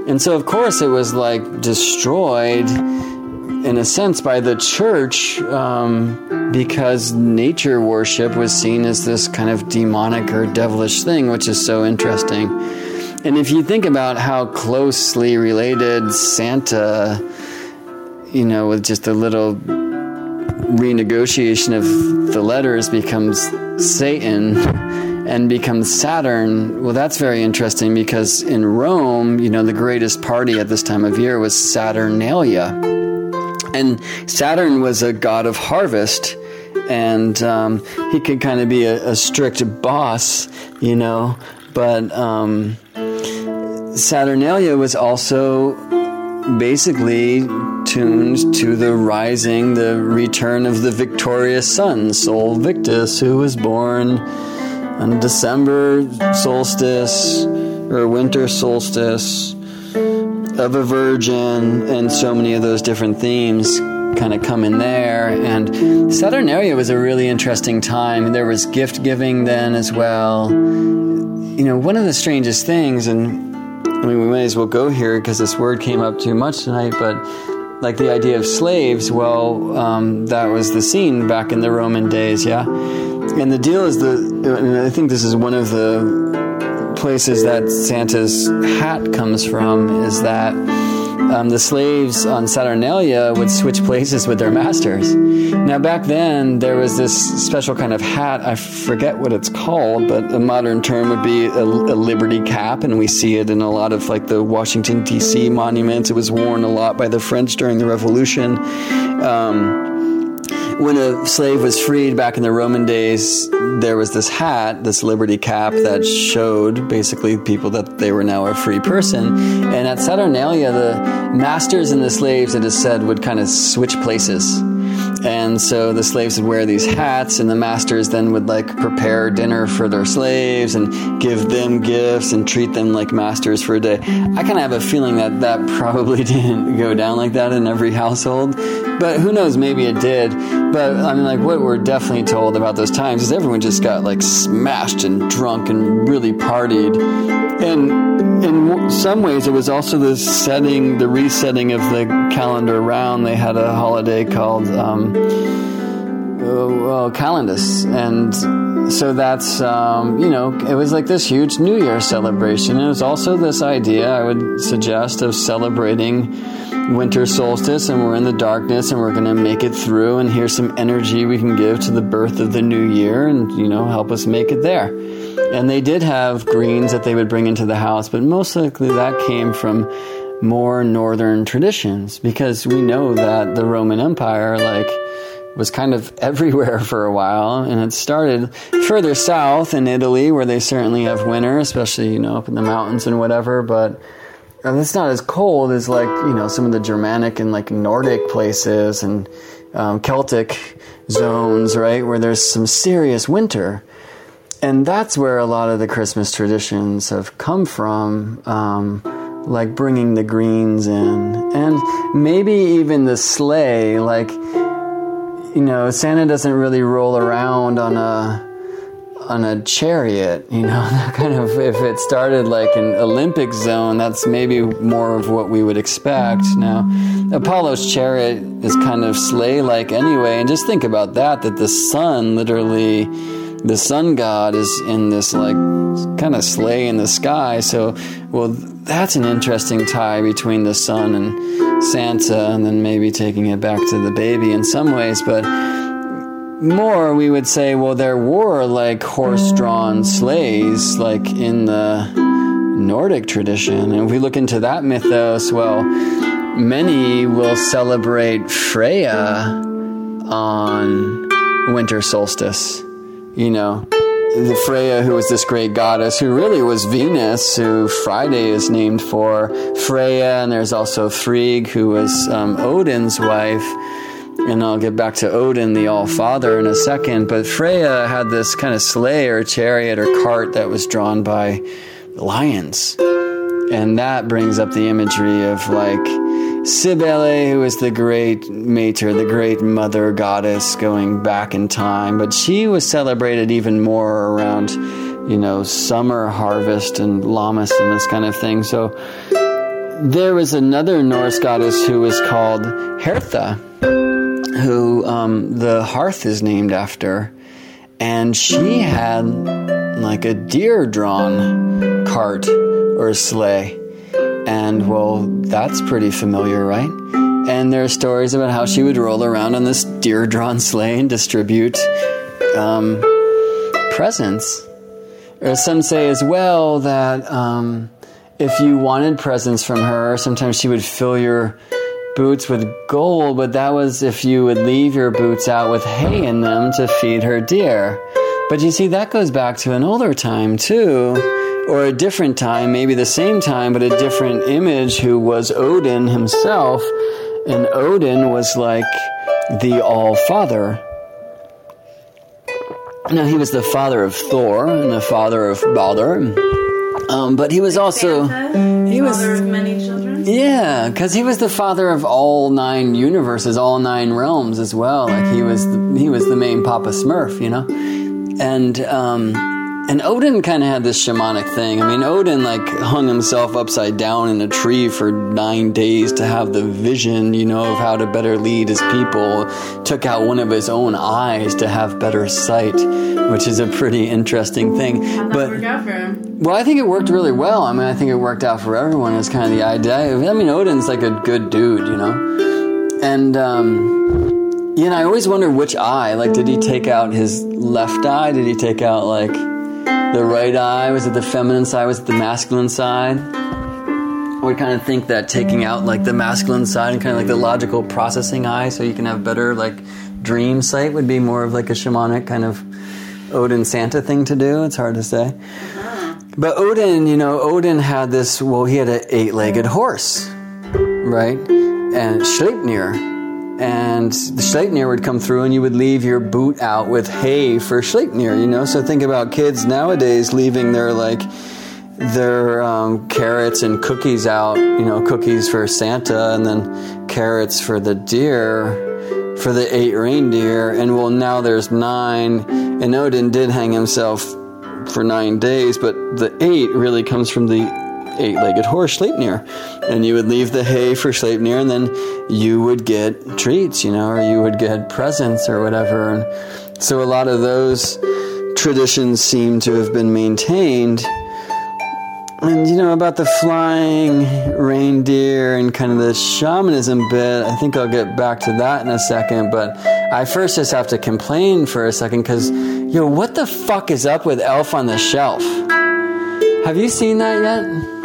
And so, of course, it was like destroyed in a sense by the church um, because nature worship was seen as this kind of demonic or devilish thing, which is so interesting. And if you think about how closely related Santa, you know, with just a little renegotiation of the letters becomes Satan and becomes Saturn, well, that's very interesting because in Rome, you know, the greatest party at this time of year was Saturnalia. And Saturn was a god of harvest, and um, he could kind of be a, a, strict boss, you know, but um, Saturnalia was also basically tuned to the rising, the return of the victorious sun, Sol Victus, who was born on December solstice or winter solstice of a virgin, and so many of those different themes kind of come in there. And Saturnalia was a really interesting time. There was gift giving then as well. You know, one of the strangest things, and I mean, we may as well go here because this word came up too much tonight, but like the idea of slaves, well, um, that was the scene back in the Roman days, yeah? And the deal is the, and I think this is one of the places that Santa's hat comes from, is that um, the slaves on Saturnalia would switch places with their masters. Now, back then, there was this special kind of hat. I forget what it's called, but a modern term would be a, a liberty cap, and we see it in a lot of like the Washington, D.C. monuments. It was worn a lot by the French during the Revolution. Um, when a slave was freed back in the Roman days, there was this hat, this liberty cap, that showed basically people that they were now a free person. And at Saturnalia, the masters and the slaves, it is said, would kind of switch places. And so the slaves would wear these hats, and the masters then would like prepare dinner for their slaves and give them gifts and treat them like masters for a day. I kind of have a feeling that that probably [LAUGHS] didn't go down like that in every household, but who knows? Maybe it did. But I mean, like what we're definitely told about those times is everyone just got like smashed and drunk and really partied, and in some ways it was also the setting, the resetting of the calendar around. They had a holiday called. Um, uh, Calendus, and so that's um, you know it was like this huge New Year celebration. And it was also this idea I would suggest of celebrating winter solstice, and we're in the darkness, and we're going to make it through. And here's some energy we can give to the birth of the new year, and you know help us make it there. And they did have greens that they would bring into the house, but most likely that came from more northern traditions because we know that the Roman Empire, like was kind of [LAUGHS] everywhere for a while, and it started further south in Italy, where they certainly have winter, especially you know up in the mountains and whatever. But it's not as cold as like you know some of the Germanic and like Nordic places and um, Celtic zones, right, where there's some serious winter. And that's where a lot of the Christmas traditions have come from. Um, like bringing the greens in, and maybe even the sleigh, like you know, Santa doesn't really roll around on a on a chariot, you know, [LAUGHS] kind of if it started like an Olympic zone, that's maybe more of what we would expect. Now, Apollo's chariot is kind of sleigh like anyway, and just think about that that the sun literally the sun god is in this like kind of sleigh in the sky. So, well, that's an interesting tie between the sun and Santa, and then maybe taking it back to the baby in some ways. But more, we would say, well, there were like horse drawn sleighs, like in the Nordic tradition. And if we look into that mythos, well, many will celebrate Freya on winter solstice you know, the Freya, who was this great goddess, who really was Venus, who Friday is named for Freya, and there's also Frigg, who was um, Odin's wife. And I'll get back to Odin, the All Father, in a second. But Freya had this kind of sleigh or chariot or cart that was drawn by lions. And that brings up the imagery of like Cybele, who is the great mater, the great mother goddess going back in time, but she was celebrated even more around, you know, summer harvest and Lammas and this kind of thing. So there was another Norse goddess who was called Hertha, who um, the hearth is named after, and she had like a deer drawn cart or sleigh and well, that's pretty familiar, right? And there are stories about how she would roll around on this deer drawn sleigh and distribute um, presents. Or some say as well that um, if you wanted presents from her, sometimes she would fill your boots with gold, but that was if you would leave your boots out with hay in them to feed her deer. But you see, that goes back to an older time too or a different time, maybe the same time, but a different image who was Odin himself. And Odin was like the All Father. Now, he was the father of Thor and the father of Balder. Um, but he was also. He was. Yeah, because he was the father of all nine universes, all nine realms as well. Like he was, the, he was the main Papa Smurf, you know, and um, and Odin kind of had this shamanic thing. I mean, Odin like hung himself upside down in a tree for nine days to have the vision, you know, of how to better lead his people. Took out one of his own eyes to have better sight, which is a pretty interesting thing. How'd but work out for him? well, I think it worked really well. I mean, I think it worked out for everyone. It's kind of the idea. I mean, Odin's like a good dude, you know, and. um yeah, and I always wonder which eye. Like, did he take out his left eye? Did he take out like the right eye? Was it the feminine side? Was it the masculine side? I would kind of think that taking out like the masculine side and kind of like the logical processing eye, so you can have better like dream sight would be more of like a shamanic kind of Odin Santa thing to do. It's hard to say. But Odin, you know, Odin had this, well, he had an eight legged horse, right? And Sleipnir. And the Sleipnir would come through and you would leave your boot out with hay for Sleipnir, you know? So think about kids nowadays leaving their like, their um, carrots and cookies out, you know, cookies for Santa and then carrots for the deer, for the eight reindeer. And well, now there's nine. And Odin did hang himself for nine days, but the eight really comes from the eight legged horse, Sleipnir. And you would leave the hay for Sleipnir, and then you would get treats, you know, or you would get presents or whatever. And so a lot of those traditions seem to have been maintained. And you know about the flying reindeer and kind of the shamanism bit. I think I'll get back to that in a second, but I first just have to complain for a second because, yo, what the fuck is up with Elf on the Shelf? Have you seen that yet?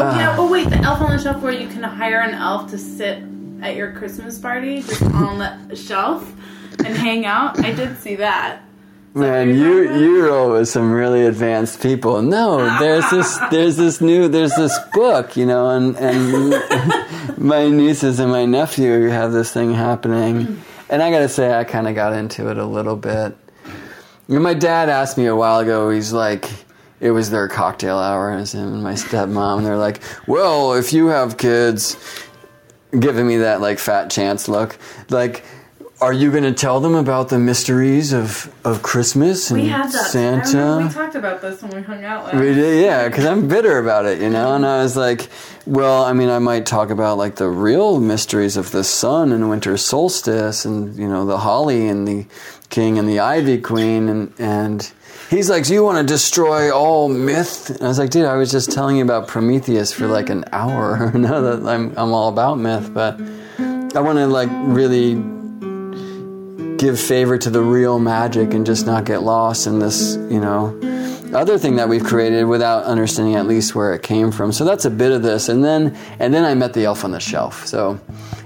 Oh yeah. Oh wait, the elf on the shelf where you can hire an elf to sit at your Christmas party just [LAUGHS] on the shelf and hang out. I did see that. Man, you you roll with some really advanced people. No, there's this [LAUGHS] there's this new there's this book, you know, and and [LAUGHS] my nieces and my nephew have this thing happening, mm. and I gotta say I kind of got into it a little bit. You know, my dad asked me a while ago. He's like, it was their cocktail hour, and it was him and my stepmom. And they're like, well, if you have kids, giving me that like fat chance look, like. Are you going to tell them about the mysteries of, of Christmas and We had that. Santa? we talked about this when we hung out last. We did, yeah, because I'm bitter about it, you know. And I was like, well, I mean, I might talk about like the real mysteries of the sun and winter solstice, and you know, the holly and the king and the ivy queen, and and he's like, so you want to destroy all myth? And I was like, dude, I was just telling you about Prometheus for like an hour. [LAUGHS] no, that I'm I'm all about myth, but I want to like really give favor to the real magic and just not get lost in this, you know, other thing that we've created without understanding at least where it came from. So that's a bit of this, and then and then I met the elf on the shelf. So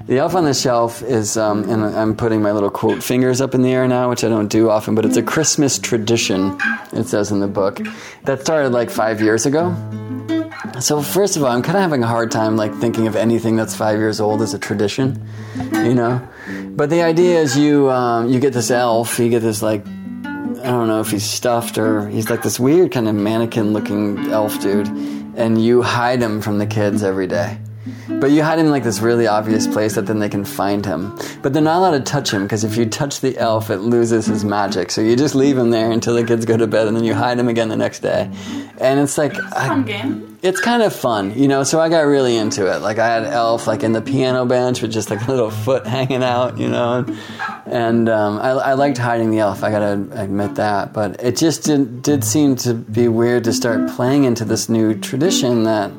the elf on the shelf is, um, and I'm putting my little quote fingers up in the air now, which I don't do often, but it's a Christmas tradition. It says in the book that started like five years ago. So first of all, I'm kind of having a hard time like thinking of anything that's five years old as a tradition, you know. But the idea is you um, you get this elf, you get this like I don't know if he's stuffed or he's like this weird kind of mannequin looking elf dude, and you hide him from the kids every day. But you hide him in like this really obvious place that then they can find him. But they're not allowed to touch him because if you touch the elf, it loses his magic. So you just leave him there until the kids go to bed, and then you hide him again the next day. And it's like I- Fun game. it's kind of fun, you know. So I got really into it. Like I had Elf like in the piano bench with just like a little foot [LAUGHS] hanging out, you know. And, and um, I, I liked hiding the elf. I gotta admit that. But it just did, did seem to be weird to start playing into this new tradition. That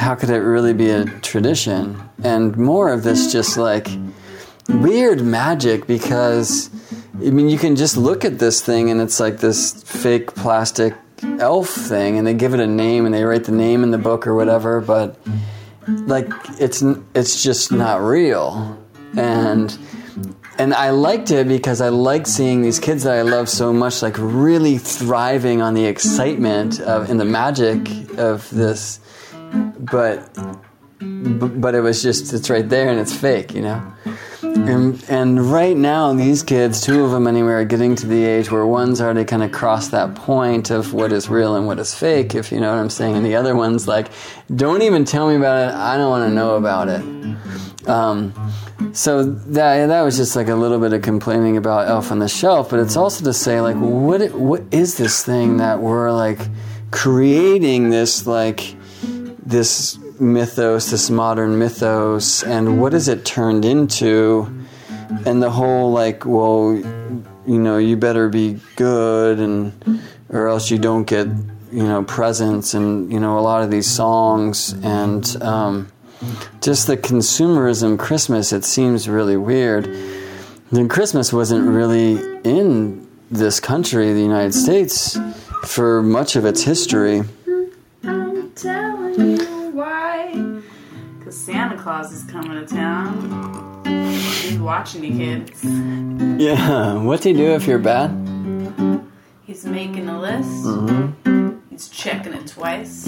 how could it really be a tradition? And more of this just like weird magic because I mean you can just look at this thing and it's like this fake plastic elf thing and they give it a name and they write the name in the book or whatever but like it's it's just not real and and I liked it because I like seeing these kids that I love so much like really thriving on the excitement of and the magic of this but but it was just it's right there and it's fake you know? And, and right now these kids two of them anyway are getting to the age where one's already kind of crossed that point of what is real and what is fake if you know what i'm saying. And the other one's like don't even tell me about it. I don't want to know about it. Um, so that that was just like a little bit of complaining about Elf on the Shelf, but it's also to say like what what is this thing that we're like creating this like this mythos, this modern mythos, and what is it turned into? And the whole like, well, you know, you better be good, and or else you don't get, you know, presents, and you know, a lot of these songs, and um, just the consumerism Christmas. It seems really weird. Then Christmas wasn't really in this country, the United States, for much of its history. Why. Cause Santa Claus is coming to town. He's watching you kids. Yeah. What's he do if you're bad? He's making a list. Mm-hmm. He's checking it twice.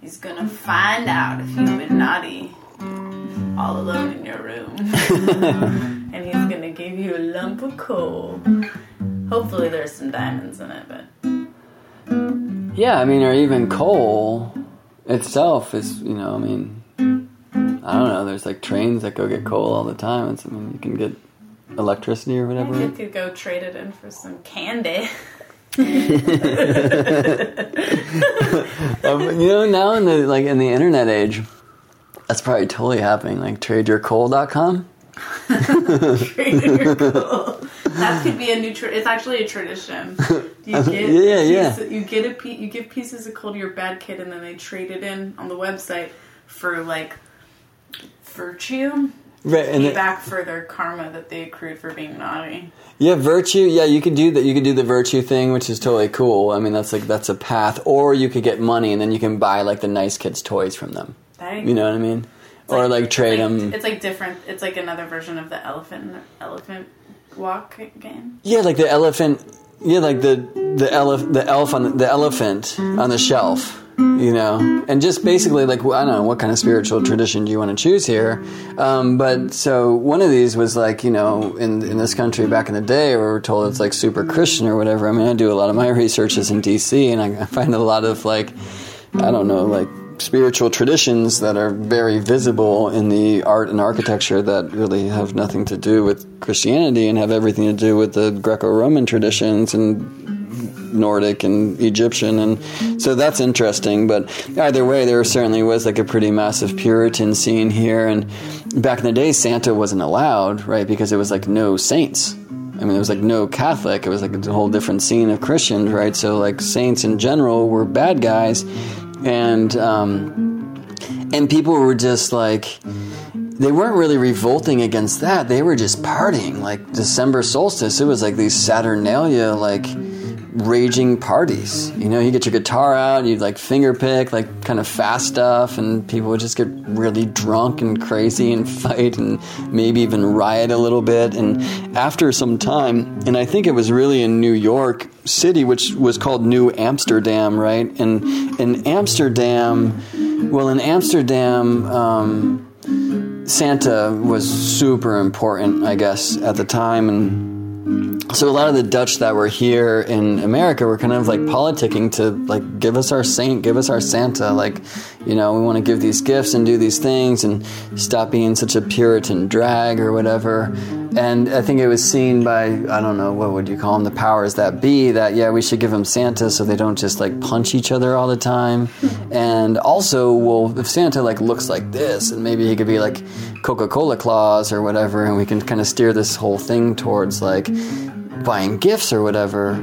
He's gonna find out if you've been naughty all alone in your room. [LAUGHS] and he's gonna give you a lump of coal. Hopefully there's some diamonds in it, but Yeah, I mean, or even coal itself is, you know, I mean, I don't know. There's like trains that go get coal all the time. It's, I mean, you can get electricity or whatever. could, could go trade it in for some candy. [LAUGHS] Um, you know, now in the like in the internet age, that's probably totally happening. Like tradeyourcoal.com. Trading your coal. [LAUGHS] That could be a new. Tra- it's actually a tradition. [LAUGHS] You get Yeah, yeah. piece- You get a pe- you give pieces of coal to your bad kid, and then they trade it in on the website for like virtue. Right, and Pay back for their karma that they accrued for being naughty. Yeah, virtue. Yeah, you could do that. You could do the virtue thing, which is totally cool. I mean, that's like that's a path. Or you could get money, and then you can buy like the nice kids' toys from them. That- You know what I mean? or like it's trade like- them. It's like different. It's like another version of the elephant elephant walk game. Yeah, like the elephant. Yeah, like the the elef the elf on the, the elephant on the shelf. You know, and just basically like I don't know what kind of spiritual tradition do you want to choose here, um, but so one of these was like you know in in this country back in the day we were told it's like super Christian or whatever. I mean, I do a lot of my [LAUGHS] researches in D.C. and I, I find a lot of like I don't know like spiritual traditions that are very visible in the art and architecture that really have nothing to do with Christianity and have everything to do with the Greco-Roman traditions and Nordic and Egyptian, and so that's interesting. But either way, there certainly was like a pretty massive Puritan scene here. And back in the day, Santa wasn't allowed, right? Because it was like no saints. I mean, it was like no Catholic. It was like a whole different scene of Christians, right? So like saints in general were bad guys, and um, and people were just like they weren't really revolting against that. They were just partying. Like December solstice, it was like these Saturnalia, like raging parties. You know, you get your guitar out, you'd like finger pick, like kind of fast stuff, and people would just get really drunk and crazy and [LAUGHS] fight and maybe even riot a little bit. And after some time, and I think it was really in New York City, which was called New Amsterdam, right? And in Amsterdam, well, in Amsterdam, um, Santa was super important, I guess, at the time, and so a lot of the Dutch that were here in America were kind of like politicking to like give us our saint, give us our Santa, like you know we want to give these gifts and do these things and stop being such a Puritan drag or whatever. And I think it was seen by I don't know what would you call them the powers that be that yeah we should give them Santa so they don't just like punch each other all the time. And also well if Santa like looks like this and maybe he could be like Coca Cola Claus or whatever and we can kind of steer this whole thing towards like buying gifts or whatever.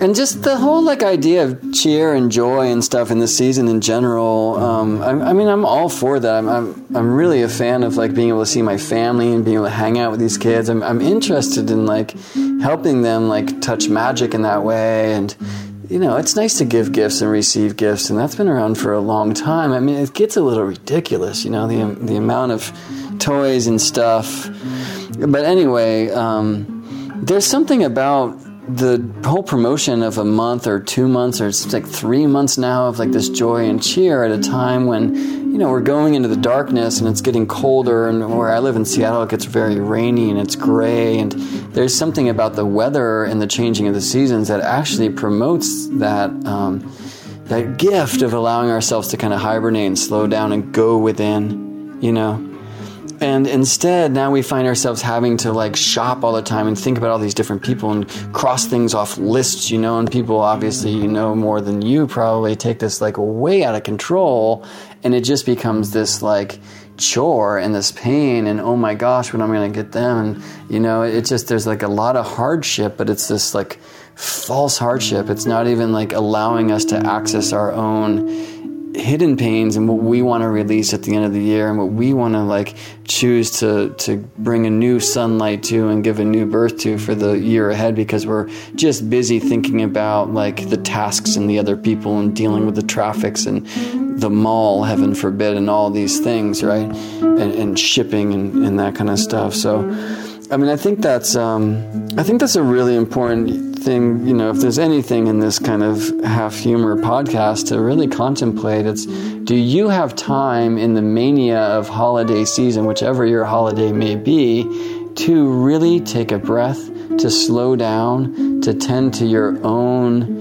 And just the whole like idea of cheer and joy and stuff in the season in general. Um, I, I mean, I'm all for that. I'm, I'm I'm really a fan of like being able to see my family and being able to hang out with these kids. I'm I'm interested in like helping them like touch magic in that way and. You know, it's nice to give gifts and receive gifts, and that's been around for a long time. I mean, it gets a little ridiculous, you know, the the amount of toys and stuff. But anyway, um, there's something about the whole promotion of a month or two months or it's like three months now of like this joy and cheer at a time when you know we're going into the darkness and it's getting colder and where I live in Seattle it gets very rainy and it's gray and there's something about the weather and the changing of the seasons that actually promotes that um, that gift of allowing ourselves to kind of hibernate and slow down and go within you know and instead, now we find ourselves having to like shop all the time and think about all these different people and cross things off lists, you know. And people, obviously, you know more than you probably take this like way out of control, and it just becomes this like chore and this pain. And oh my gosh, when I'm going to get them, and you know, it just there's like a lot of hardship, but it's this like false hardship. It's not even like allowing us to access our own hidden pains and what we want to release at the end of the year and what we want to like choose to to bring a new sunlight to and give a new birth to for the year ahead because we're just busy thinking about like the tasks and the other people and dealing with the traffics and the mall, heaven forbid, and all these things, right? And, and shipping and, and, that kind of stuff. So, I mean, I think that's um, I think that's a really important thing. You know, if there's anything in this kind of half humor podcast to really contemplate, it's do you have time in the mania of holiday season, whichever your holiday may be, to really take a breath, to slow down, to tend to your own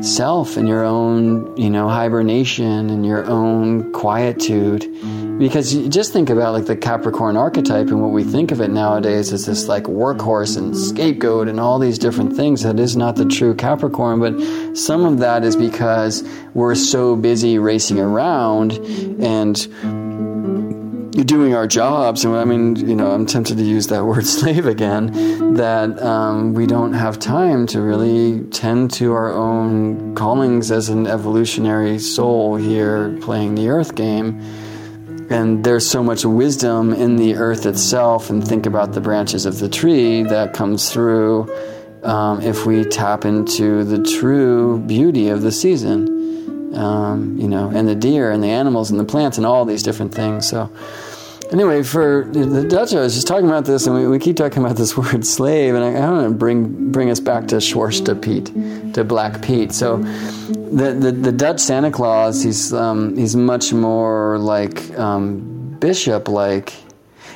self and your own, you know, hibernation and your own quietude. Because you just think about like the Capricorn archetype and what we think of it nowadays as this like workhorse and scapegoat and all these different things. That is not the true Capricorn, but some of that is because we're so busy racing around and doing our jobs, and I mean, you know, I'm tempted to use that [LAUGHS] word slave again, that um, we don't have time to really tend to our own callings as an evolutionary soul here playing the earth game. And there's so much wisdom in the earth itself, and think about the branches of the tree that comes through um, if we tap into the true beauty of the season. Um, you know, and the deer and the animals and the plants and all these different things. So, anyway, for the Dutch, I was just talking about this, and we, we keep talking about this [LAUGHS] word slave, and I, I want to bring bring us back to Zwarte Piet, to Black Pete. So, the, the, the Dutch Santa Claus, he's um, he's much more like um, bishop like.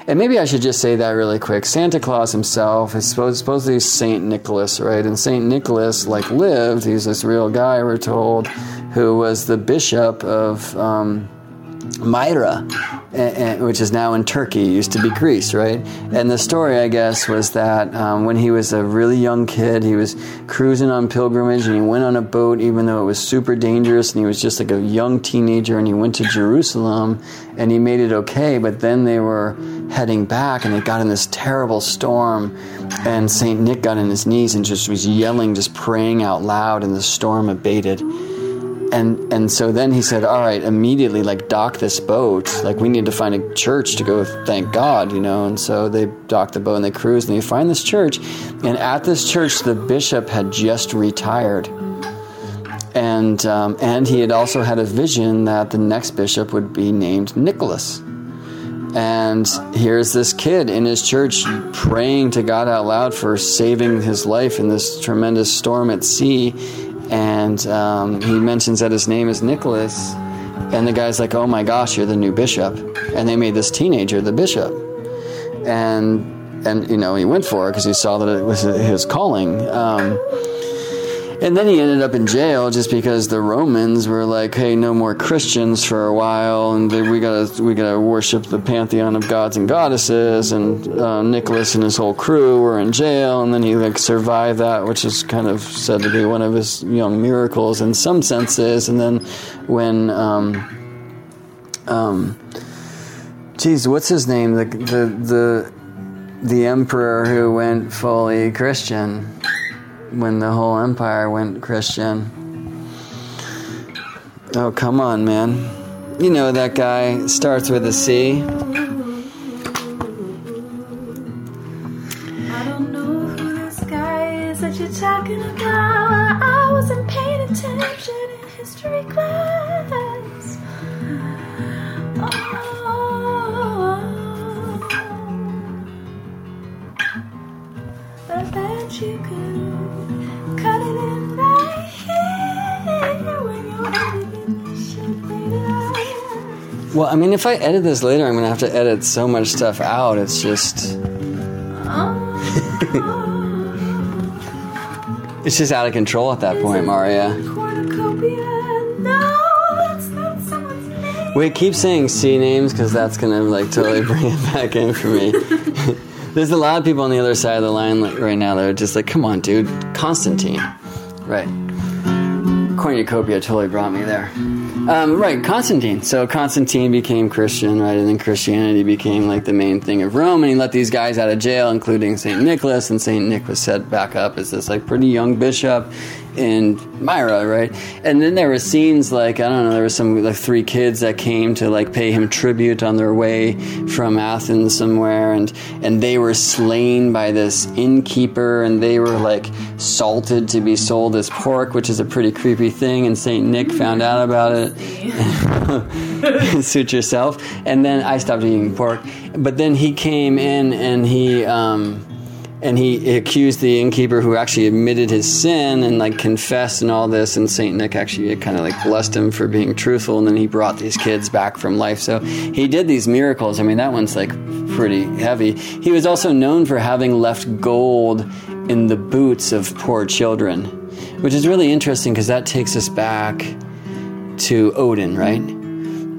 And maybe I should just say that really quick. Santa Claus himself is supposed, supposedly Saint Nicholas, right? And Saint Nicholas, like, lived. He's this real guy, we're told, who was the bishop of um, Myra, which is now in Turkey, used to be Greece, right? And the story, I guess, was that um, when he was a really young kid, he was cruising on pilgrimage and he went on a boat, even though it was super dangerous, and he was just like a young teenager, and he went to Jerusalem and he made it okay, but then they were heading back and they got in this terrible storm, and St. Nick got on his knees and just was yelling, just praying out loud, and the storm abated and and so then he said, "All right, immediately like dock this boat. Like we need to find a church to go thank God, you know." And so they docked the boat and they cruised and they find this church, and at this church the bishop had just retired, and um, and he had also had a vision that the next bishop would be named Nicholas. And here's this kid in his church praying to God out loud for saving his life in this tremendous storm at sea and um, he mentions that his name is Nicholas. And the guy's like, "Oh my gosh, you're the new bishop!" And they made this teenager the bishop, and and you know he went for it because he saw that it was his calling. Um, and then he ended up in jail just because the Romans were like, "Hey, no more Christians for a while, and we gotta we gotta worship the pantheon of gods and goddesses." And uh, Nicholas and his whole crew were in jail, and then he like survived that, which is kind of said to be one of his young miracles in some senses. And then when, um, um, geez, what's his name? The the the the emperor who went fully Christian when the whole empire went Christian. Oh, come on, man. You know that guy starts with a C. don't Well, I mean, if I edit this later, I'm gonna have to edit so much stuff out. It's just, [LAUGHS] it's just out of control at that point, Marya. Wait, keep saying C names because that's gonna like totally [LAUGHS] bring it back in for me. [LAUGHS] There's a lot of people on the other side of the line right now that are just like, "Come on, dude, Constantine." Right. Cornucopia totally brought me there. Um, right, Constantine. So Constantine became Christian, right, and then Christianity became like the main thing of Rome, and he let these guys out of jail, including Saint Nicholas, and Saint Nick was set back up as this like pretty young bishop, in Myra, right? And then there were scenes like I don't know, there were some like three kids that came to like pay him tribute on their way from Athens somewhere, and and they were slain by this innkeeper, and they were like salted to be sold as pork, which is a pretty creepy thing. And Saint Nick found out about it. [LAUGHS] Suit yourself. And then I stopped eating pork, but then he came in and he. Um, and he accused the innkeeper who actually admitted his sin and like confessed and all this. And saint nick actually kind of like blessed him for being truthful. And then he brought these kids back from life. So he did these miracles. I mean that one's like pretty heavy. He was also known for having left gold in the boots of poor children which is really interesting because that takes us back to odin right?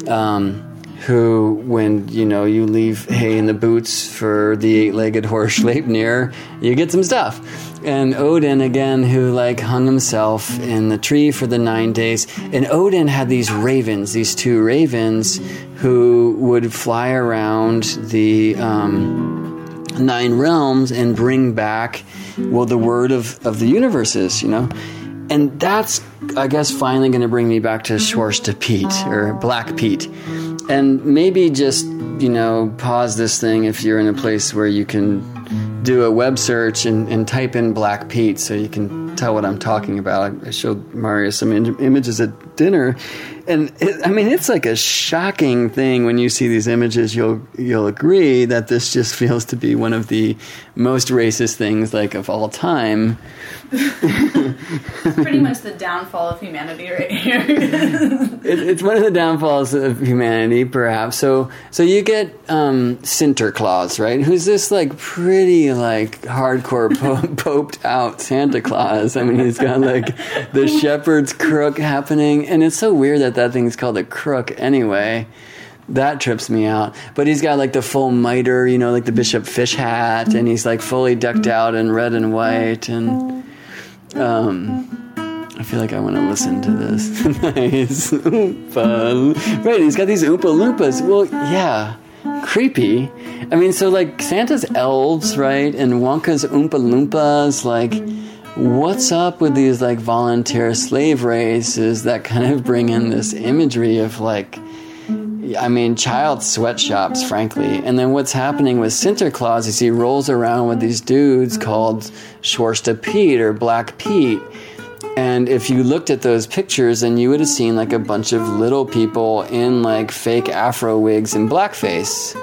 Um, who, when you know you leave hay in the boots for the eight-legged horse [LAUGHS] Sleipnir, you get some stuff. And Odin again, who like hung himself in the tree for the nine days. And Odin had these ravens, these two ravens, who would fly around the um, nine realms and bring back, well, the word of of the universes, you know. And that's, I guess, finally going to bring me back to Schwarze Pete or Black Pete and maybe just you know pause this thing if you're in a place where you can do a web search and, and type in black pete so you can tell what i'm talking about. I showed Marya some images at dinner and it, I mean, it's like a shocking thing when you see these images. You'll you'll agree that this just [LAUGHS] feels to be one of the most racist things like of all time. Pretty much [LAUGHS] the downfall of humanity, right here. [LAUGHS] it, it's one of the downfalls of humanity, perhaps. So so you get um, Sinterklaas, right? Who's this like pretty like hardcore po- poped out Santa Claus? I mean, he's got like the shepherd's crook happening, and it's so weird that that that thing's called a crook anyway. That trips me out. But he's got like the full mitre, you know, like the Bishop Fish hat, and he's like fully decked out in red and white. And um, I feel like I want to listen to this. [LAUGHS] nice. [LAUGHS] Oompa. Right, he's got these Oompa Loompas. Well, yeah. Creepy. I mean, so like Santa's elves, right? And Wonka's Oompa Loompas, like what's up with these like volunteer slave races that kind of bring in this imagery of like I mean, child sweatshops, frankly. And then what's happening with Sinterklaas is he rolls around with these dudes called Schwarze Pete or Black Pete. And if you looked at those pictures, then you would have seen like a bunch of little people in like fake afro wigs and blackface.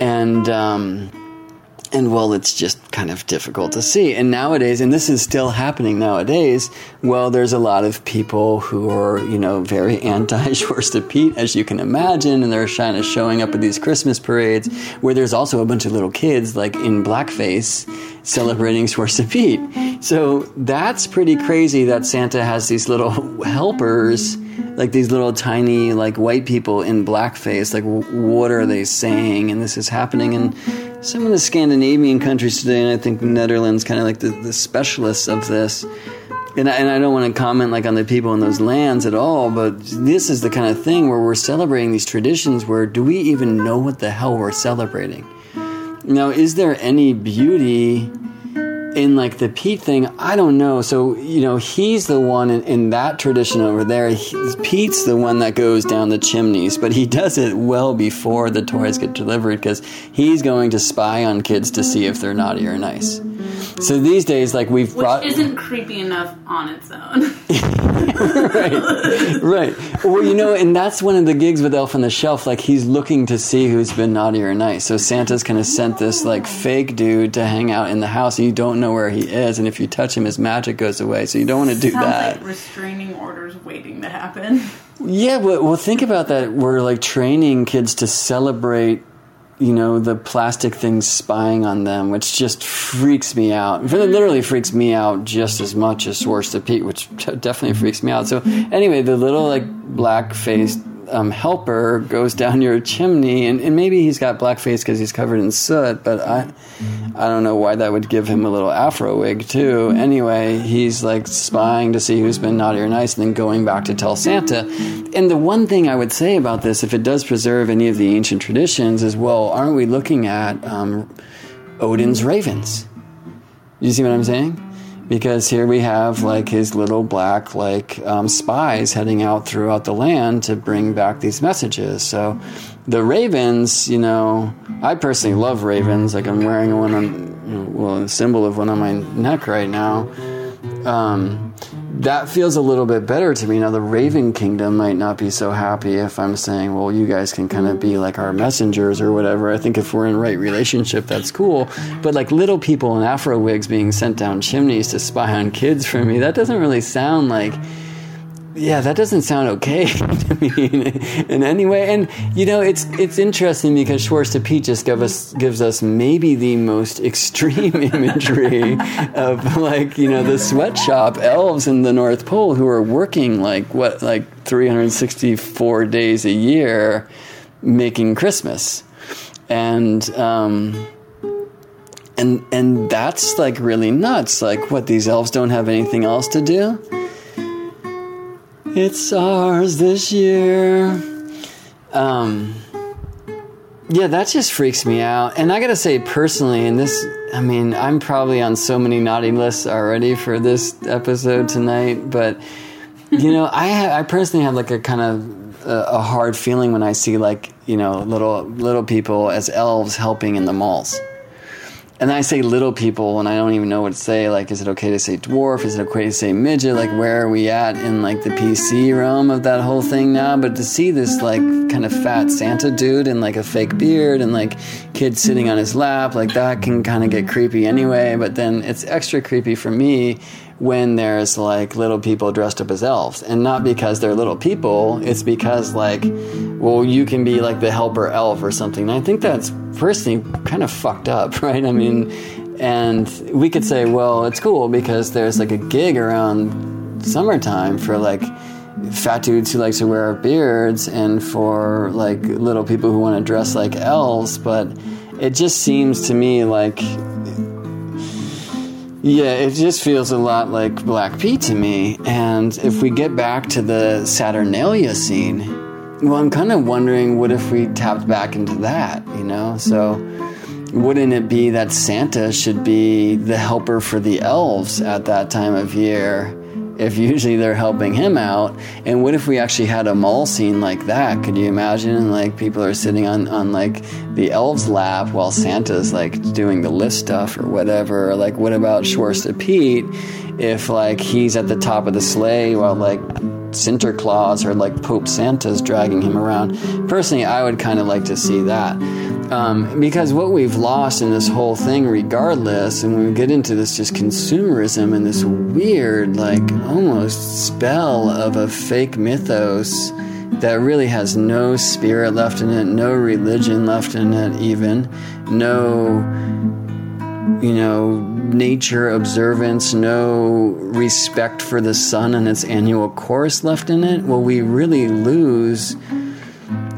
And, um, and well, it's just kind of difficult to see. And nowadays, and this is still happening nowadays, well, there's a lot of people who are, you know, very [LAUGHS] anti Schwarze Pete, as you can imagine, and they're kind of showing up at these Christmas parades where there's also a bunch of little kids, like in blackface, celebrating [LAUGHS] Schwarze Pete. So that's pretty crazy that Santa has these little [LAUGHS] helpers like these little tiny like white people in blackface like what are they saying and this is happening in some of the Scandinavian countries today, and I think the Netherlands kind of like the, the specialists of this. And I, and I don't want to comment like on the people in those lands at all, but this is the kind of thing where we're celebrating these traditions. Where do we even know what the hell we're celebrating? Now, is there any beauty in like the Pete thing, I don't know. So you know, he's the one in, in that tradition over there. He, Pete's the one that goes down the chimneys, but he does it well before the toys get delivered because he's going to spy on kids to see if they're naughty or nice. So these days, like we've Which brought, isn't creepy enough on its own. [LAUGHS] [LAUGHS] right, right. Well, you know, and that's one of the gigs with Elf on the Shelf. Like he's looking to see who's been naughty or nice. So Santa's kind of sent this like fake dude to hang out in the house. And you don't know where he is, and if you touch him, his magic goes away. So you don't want to do Sounds that. like restraining orders waiting to happen. Yeah, but well, think about that. We're like training kids to celebrate, you know, the plastic things spying on them, which just freaks me out. It literally freaks me out just as much as Schwarze Pete, which [LAUGHS] definitely freaks me out. So anyway, the little like black faced um, helper goes down your chimney, and, and maybe he's got blackface because he's covered in soot, but I, I don't know why that would give him a little afro wig too. Anyway, he's like spying to see who's been naughty or nice, and then going back to tell Santa. And the one thing I would say about this, if it does preserve any of the ancient traditions, is well, aren't we looking at um, Odin's ravens? You see what I'm saying? Because here we have like his little black like um, spies heading out throughout the land to bring back these messages. So the ravens, you know, I personally love ravens. Like I'm wearing one on, well, a symbol of one on my neck right now. Um, that feels a little bit better to me. Now, the Raven Kingdom might not be so happy if I'm saying, well, you guys can kind of be like our messengers or whatever. I think if we're in right relationship, that's cool. But like little people in afro wigs being sent down chimneys to spy on kids for me, that doesn't really sound like yeah, that doesn't sound okay [LAUGHS] to me in, in, any way. And you know, it's it's interesting because Schwarze Pete just give us gives us maybe the most [LAUGHS] extreme imagery of like you know the sweatshop elves in the North Pole who are working like what like 364 days a year making Christmas, and. Um, and and that's like really nuts. Like, what these elves don't have anything else to do? It's ours this year. Um, yeah, that just freaks me out. And I gotta say, personally, and this, I mean, I'm probably on so many naughty lists already for this episode tonight, but you know, I I personally have like a kind of a hard feeling when I see like you know little little people as elves helping in the malls and I say little people, and I don't even know what to say. Like, is it okay to say dwarf? Is it okay to say midget? Like, where are we at in like the PC realm of that whole thing now? But to see this like kind of fat Santa dude and like a fake beard and like kids sitting on his lap, like that can kind of get creepy anyway. But then it's extra creepy for me when there's like little people dressed up as elves. And not because they're little people it's because like well you can be like the helper elf or something. And i think that's personally kind of fucked up [LAUGHS] right? I mean and we could say well it's cool because there's like a gig around summertime for like fat dudes who like to wear beards and for like little people who want to dress like elves. But it just seems to me like yeah, it just feels a lot like Black Pete to me. And if we get back to the Saturnalia scene, well, I'm kind of wondering what if we tapped back into that, you know? So wouldn't it be that Santa should be the helper for the elves at that time of year? If usually they're helping him out. And what if we actually had a mall scene like that? Could you imagine? Like people are sitting on, on like the elves' lap while Santa's like doing the lift stuff or whatever. Like what about Schwarze Pete if like he's at the top of the sleigh while like Sinterklaas or like Pope Santa's dragging him around? Personally, I would kind of like to see that. Um, because what we've lost in this whole thing, regardless, and we get into this just consumerism and this weird, like almost spell of a fake mythos that really has no spirit left in it, no religion left in it, even no, you know, nature observance, no respect for the sun and its annual course left in it, well, we really lose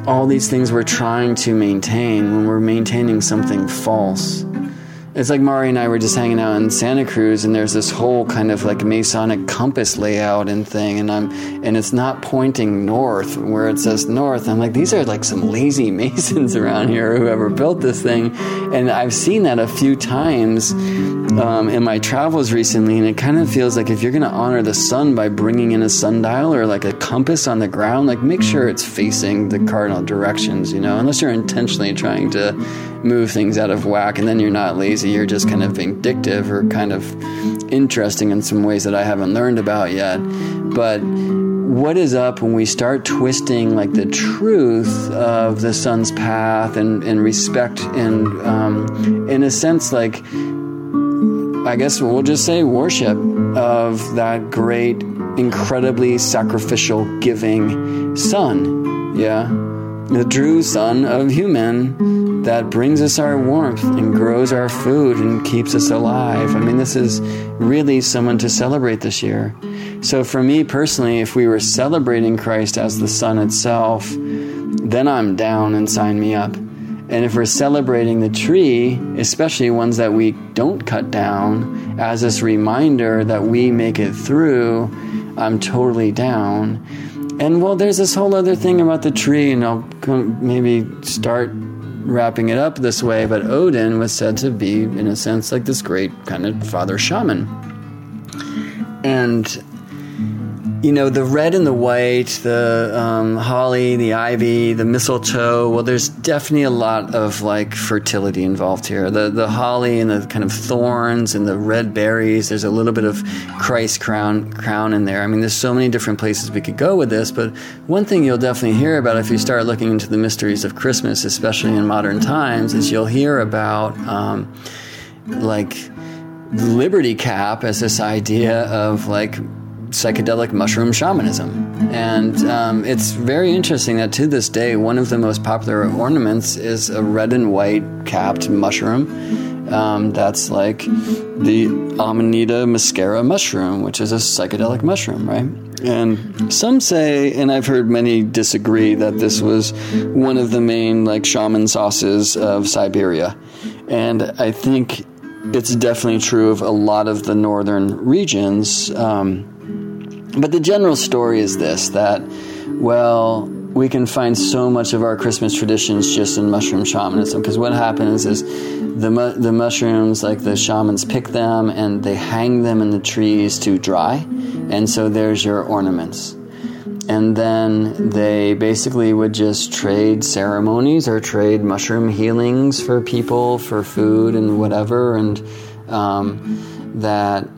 all these things we're trying to maintain when we're maintaining something false. It's like Marya and I were just hanging out in Santa Cruz, and there's this whole kind of like Masonic compass layout and thing, and I'm and it's not pointing north where it says north. I'm like, these are like some lazy [LAUGHS] Masons around here, whoever built this thing, and I've seen that a few times um, in my travels recently, and it kind of feels like if you're going to honor the sun by bringing in a sundial or like a compass on the ground, like make sure it's facing the cardinal directions, you know, unless you're intentionally trying to move things out of whack, and then you're not lazy you're just kind of vindictive or kind of interesting in some ways that I haven't learned about yet. But what is up when we start twisting like the truth of the sun's path and, and respect and um, in a sense like I guess we'll just say worship of that great, incredibly sacrificial, giving sun. Yeah the true Son of Human that brings us our warmth and grows our food and keeps us alive. I mean, this is really someone to celebrate this year. So, for me personally, if we were celebrating Christ as the Sun itself, then I'm down and sign me up. And if we're celebrating the tree, especially ones that we don't cut down, as this reminder that we make it through, I'm totally down. And well, there's this whole other thing about the tree, and I'll maybe start wrapping it up this way. But Odin was said to be, in a sense, like this great kind of father shaman. and you know, the red and the white, the um, holly, the ivy, the mistletoe. Well, there's definitely a lot of like fertility involved here. The the holly and the kind of thorns and the red berries. There's a little bit of Christ crown crown in there. I mean, there's so many different places we could go with this. But one thing you'll definitely hear about if you start looking into the mysteries of Christmas, especially in modern times, is you'll hear about um, like liberty cap as this idea of like psychedelic mushroom shamanism. And um, it's very interesting that to this day, one of the most popular ornaments is a red and white capped mushroom. Um, that's like the Amanita muscaria mushroom, which is a psychedelic mushroom, right? And some say, and I've heard many disagree, that this was one of the main like shaman sauces of Siberia. And I think it's definitely true of a lot of the northern regions. Um, but the general story is this that, well, we can find so much of our Christmas traditions just in mushroom shamanism. Because what happens is the, mu- the mushrooms, like the shamans pick them and they hang them in the trees to dry. And so there's your ornaments. And then they basically would just trade ceremonies or trade mushroom healings for people, for food and whatever. And um, that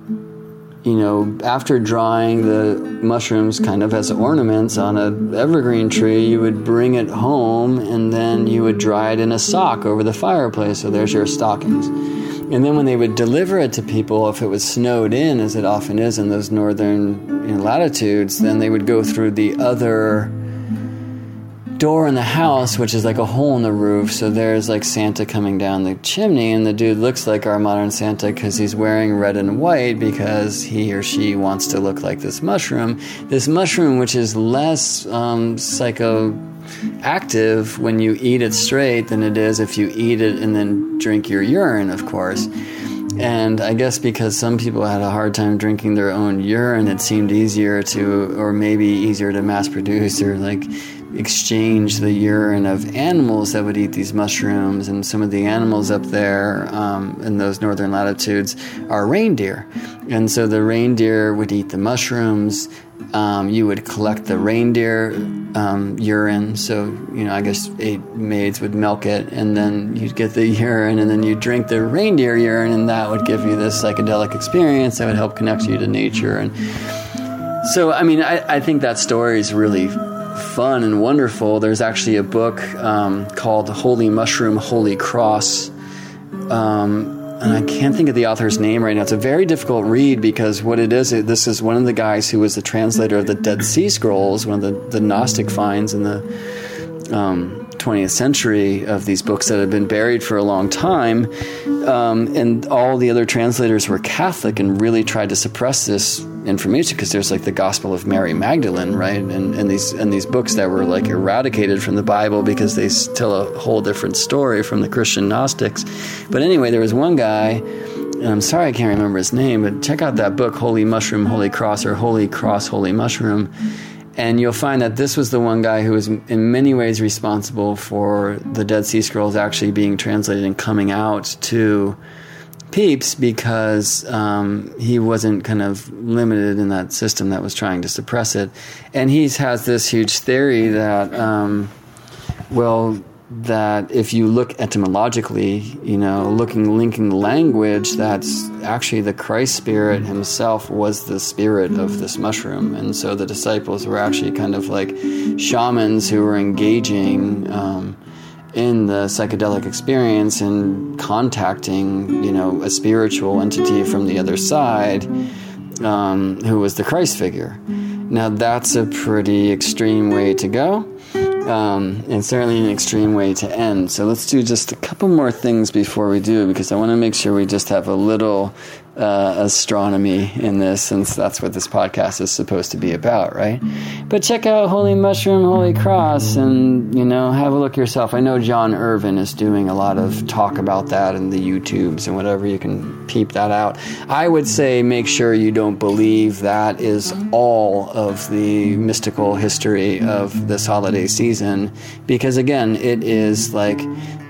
you know, after drying the mushrooms kind of as ornaments on a evergreen tree, you would bring it home and then you would dry it in a sock over the fireplace. So there's your stockings. And then when they would deliver it to people, if it was snowed in, as it often is in those northern you know, latitudes, then they would go through the other door in the house, which is like a hole in the roof. So there's like Santa coming down the chimney, and the dude looks like our modern Santa because he's wearing red and white because he or she wants to look like this mushroom. This mushroom, which is less um, psychoactive when you eat it straight than it is if you eat it and then drink your urine, of course. And I guess because some people had a hard time drinking their own urine, it seemed easier to, or maybe easier to mass produce or like exchange the urine of animals that would eat these mushrooms, and some of the animals up there um, in those northern latitudes are reindeer. And so the reindeer would eat the mushrooms. Um, you would collect the reindeer um, urine. So, you know, I guess eight maids would milk it, and then you'd get the [LAUGHS] urine, and then you drink the reindeer urine, and that would give you this psychedelic experience that would help connect you to nature. And so, I mean, I, I think that story is really fun and wonderful. There's actually a book um, called Holy Mushroom, Holy Cross. Um, and I can't think of the author's name right now. It's a very difficult read because what it is, this is one of the guys who was the translator of the Dead Sea Scrolls, one of the, the Gnostic finds in the um, 20th century of these books that had been buried for a long time. Um, and all the other translators were Catholic and really tried to suppress this information because there's like the Gospel of Mary Magdalene, right? And, and these and these books that were like eradicated from the Bible because they tell a whole different story from the Christian Gnostics. But anyway, there was one guy, and I'm sorry I can't remember his name, but check out that book, Holy Mushroom, Holy Cross, or Holy Cross, Holy Mushroom. And you'll find that this was the one guy who was in many ways responsible for the Dead Sea Scrolls actually being translated and coming out to peeps because um, he wasn't kind of limited in that system that was trying to suppress it. And he has this huge theory that, um, well, that if you look etymologically, you know, looking linking the language, that's actually the Christ spirit himself was the spirit of this mushroom, and so the disciples were actually kind of like shamans who were engaging. Um, in the psychedelic experience and contacting, you know, a spiritual entity from the other side um, who was the Christ figure. Now, that's a pretty extreme way to go. Um, and certainly an extreme way to end. So let's do just a couple more things before we do, because I want to make sure we just have a little uh, astronomy in this, since that's what this podcast is supposed to be about, right? But check out Holy Mushroom, Holy Cross, and you know, have a look yourself. I know Jan Irvin is doing a lot of talk about that in the YouTubes and whatever. You can peep that out. I would say make sure you don't believe that is all of the mystical history of this holiday season, because again, it is like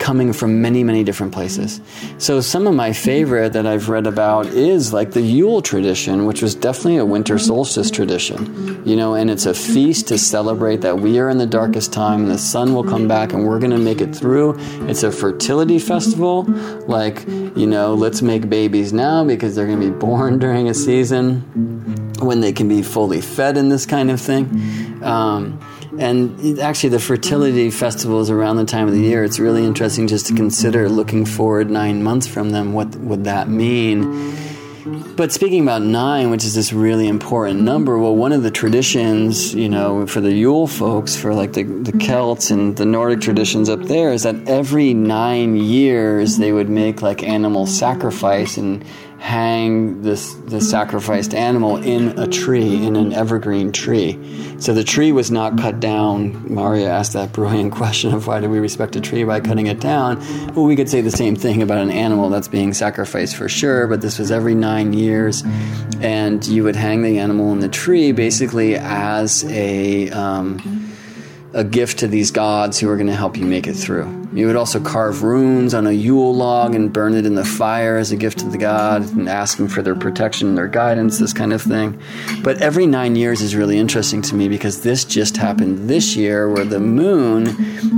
coming from many, many different places. So some of my favorite that I've read about is like the Yule tradition, which was definitely a winter solstice tradition, you know, and it's a feast to celebrate that we are in the darkest time and the sun will come back and we're going to make it through. It's a fertility festival, like, you know, let's make babies now because they're going to be born [LAUGHS] during a season when they can be fully fed in this kind of thing. Um, and actually, the fertility festivals around the time of the year, it's really interesting just to consider looking forward nine months from them. What would that mean? But speaking about nine, which is this really important number, well, one of the traditions, you know, for the Yule folks, for like the, the Celts and the Nordic traditions up there, is that every nine years they would make like animal sacrifice and hang this the sacrificed animal in a tree in an evergreen tree. So the tree was not cut down. Marya asked that brilliant [LAUGHS] question of why do we respect a tree by cutting it down? Well we could say the same thing about an animal that's being sacrificed for sure but this was every nine years. And you would hang the animal in the tree basically as a um, a gift to these gods who are going to help you make it through. You would also carve runes on a Yule log and burn it in the fire as a gift to the god and ask them for their protection their guidance, this kind of thing. But every nine years is really interesting to me because this just happened this year where the moon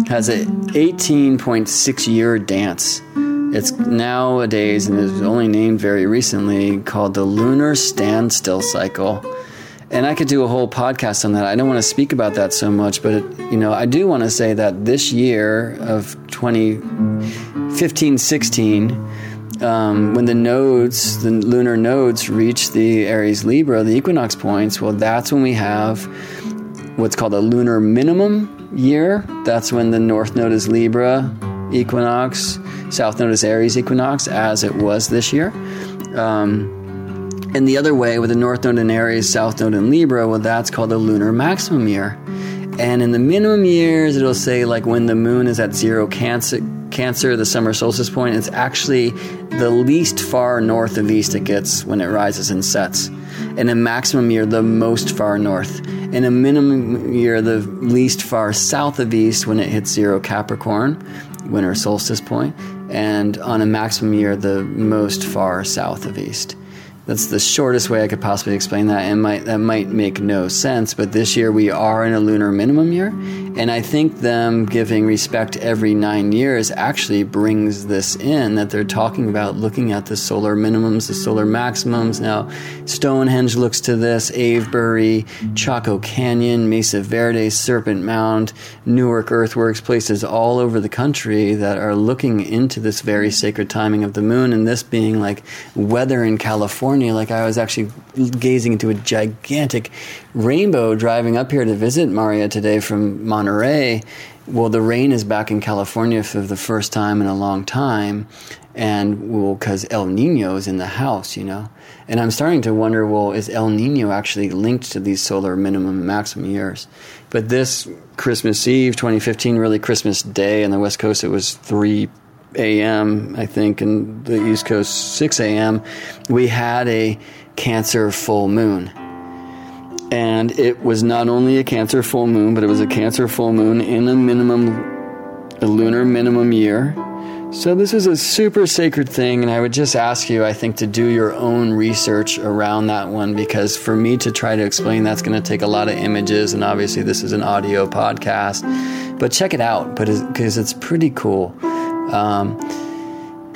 has a 18.6 year dance. It's nowadays, and it's only named very recently, called the lunar standstill cycle and I could do a whole podcast on that. I don't want to speak about that so much, but it, you know, I do want to say that this year of 2015 16, um, when the nodes, the lunar nodes, reach the Aries Libra, the equinox points, well, that's when we have what's called a lunar minimum year. That's when the north node is Libra equinox, south node is Aries equinox, as it was this year. Um, and the other way, with the North Node in Aries, South Node in Libra, well, that's called the lunar maximum year. And in the minimum years, it'll say like when the moon is at zero cancer, cancer, the summer solstice point, it's actually the least far north of east it gets when it rises and sets. In a maximum year, the most far north. In a minimum year, the least far south of east when it hits zero Capricorn, winter solstice point. And on a maximum year, the most far south of east. That's the shortest way I could possibly explain that, and might that might make no sense. But this year we are in a lunar minimum year, and I think them giving respect every nine years actually brings this in that they're talking about looking at the solar minimums, the solar maximums. Now, Stonehenge looks to this, Avebury, Chaco Canyon, Mesa Verde, Serpent Mound, Newark Earthworks, places all over the country that are looking into this very sacred timing of the moon, and this being like weather in California. Like I was actually gazing into a gigantic rainbow driving up here to visit Marya today from Monterey. Well, the rain is back in California for the first time in a long time, and well, because El Nino is in the house, you know. And I'm starting to wonder, well, is El Nino actually linked to these solar minimum and maximum years? But this Christmas Eve, 2015, really Christmas Day on the West Coast, it was 3 a.m., I think, and the East Coast 6 a.m., we had a Cancer full moon. And it was not only a Cancer full moon, but it was a Cancer full moon in a minimum, a lunar minimum year. So this is a super sacred thing, and I would just ask you, I think, to do your own research around that one because for me to try to explain that's going to take a lot of images, and obviously this is an audio podcast. But check it out, but because it's pretty cool. Um,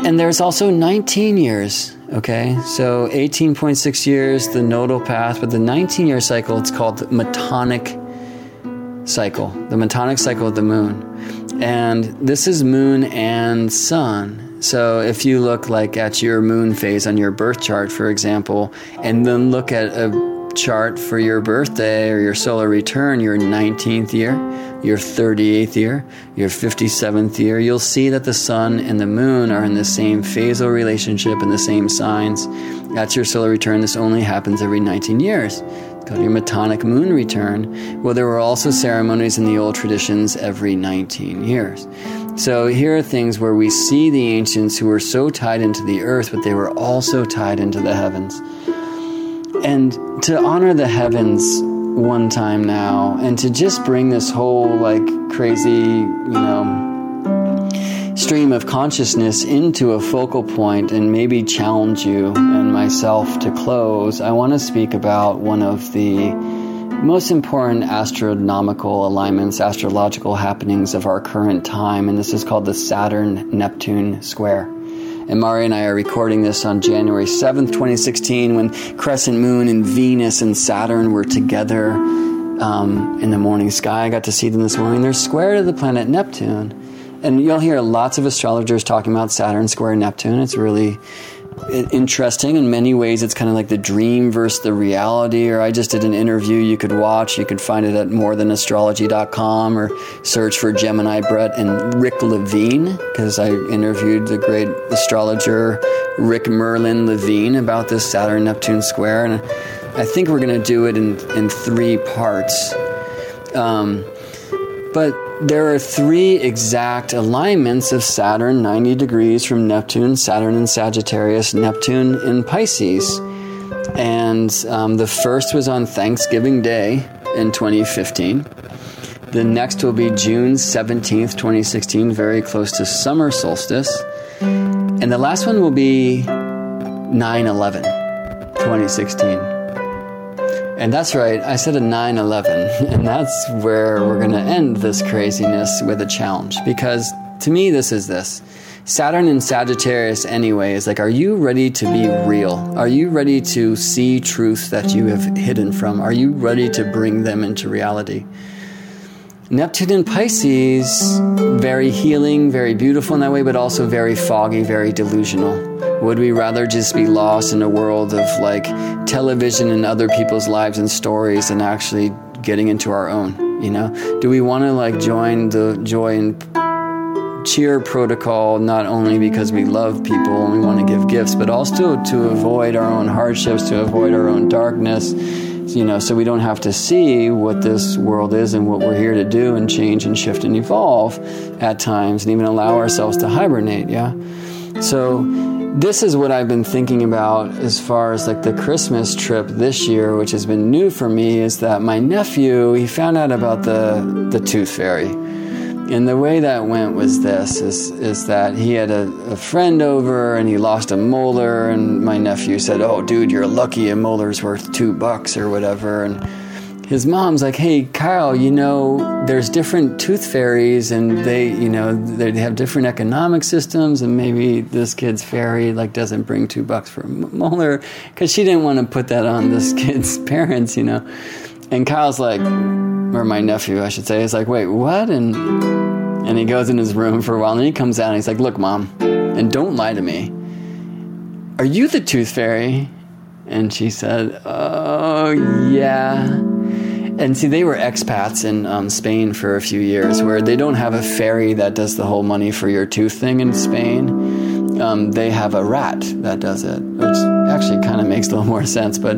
and there's also 19 years, okay? So 18.6 years, the nodal path, but the 19 year cycle, it's called the Metonic cycle, the Metonic cycle of the moon. And this is moon and sun. So if you look like at your moon phase on your birth chart, for example, and then look at a chart for your birthday or your solar return, your 19th year, your 38th year, your 57th year, you'll see that the sun and the moon are in the same phasal relationship in the same signs. That's your solar return. This only happens every 19 years. It's called your Metonic moon return. Well, there were also ceremonies in the old traditions every 19 years. So here are things where we see the ancients who were so tied into the earth, but they were also tied into the heavens. And to honor the heavens one time now and to just bring this whole like crazy, you know, stream of consciousness into a focal point and maybe challenge you and myself to close, I want to speak about one of the most important astronomical alignments, astrological happenings of our current time, and this is called the Saturn Neptune Square. And Marya and I are recording this on January 7th, 2016, when Crescent Moon and Venus and Saturn were together um, in the morning sky. I got to see them this morning. They're square to the planet Neptune. And you'll hear lots of astrologers talking about Saturn square Neptune. It's really interesting in many ways. It's kind of like the dream versus the reality. Or I just did an interview you could watch. You could find it at morethanastrology.com or search for Gemini Brett and Rick Levine because I interviewed the great astrologer Rick Merlin Levine about this Saturn Neptune square. And I think we're going to do it in, in three parts. Um, but there are three exact alignments of Saturn 90 degrees from Neptune, Saturn in Sagittarius, Neptune in Pisces. And um, the first was on Thanksgiving Day in 2015. The next will be June 17th, 2016, very close to summer solstice. And the last one will be 9 11, 2016. And that's right, I said a 9 11. [LAUGHS] And that's where we're going to end this craziness with a challenge. Because to me, this is this Saturn in Sagittarius, anyway, is like, are you ready to be real? Are you ready to see truth that you have hidden from? Are you ready to bring them into reality? Neptune in Pisces, very healing, very beautiful in that way, but also very foggy, very delusional. Would we rather just be lost in a world of like television and other people's lives and stories and actually getting into our own? You know, do we want to like join the joy and cheer protocol not only because we love people and we want to give gifts, but also to avoid our own hardships, to avoid our own darkness? You know, so we don't have to see what this world is and what we're here to do and change and shift and evolve at times and even allow ourselves to hibernate, yeah? So this is what I've been thinking about as far as like the Christmas trip this year, which has been new for me, is that my nephew, he found out about the the tooth fairy and the way that went was this is is that he had a, a, friend over and he lost a molar and my nephew said oh dude you're lucky a molar's worth two bucks or whatever. And his mom's like hey kyle you know there's different tooth fairies and they you know they have different economic systems and maybe this kid's fairy like doesn't bring two bucks for a molar. Because she didn't want to put that on this [LAUGHS] kid's parents you know and kyle's like or my nephew, I should say, is like, wait, what? And and he goes in his room for a while, and then he comes out and he's like, look, mom, and don't lie to me. Are you the tooth fairy? And she said, oh yeah. And see, they were expats in um, Spain for a few years, where they don't have a fairy that does the whole money for your tooth thing in Spain. Um, they have a rat that does it, which actually kind of makes a little more sense. But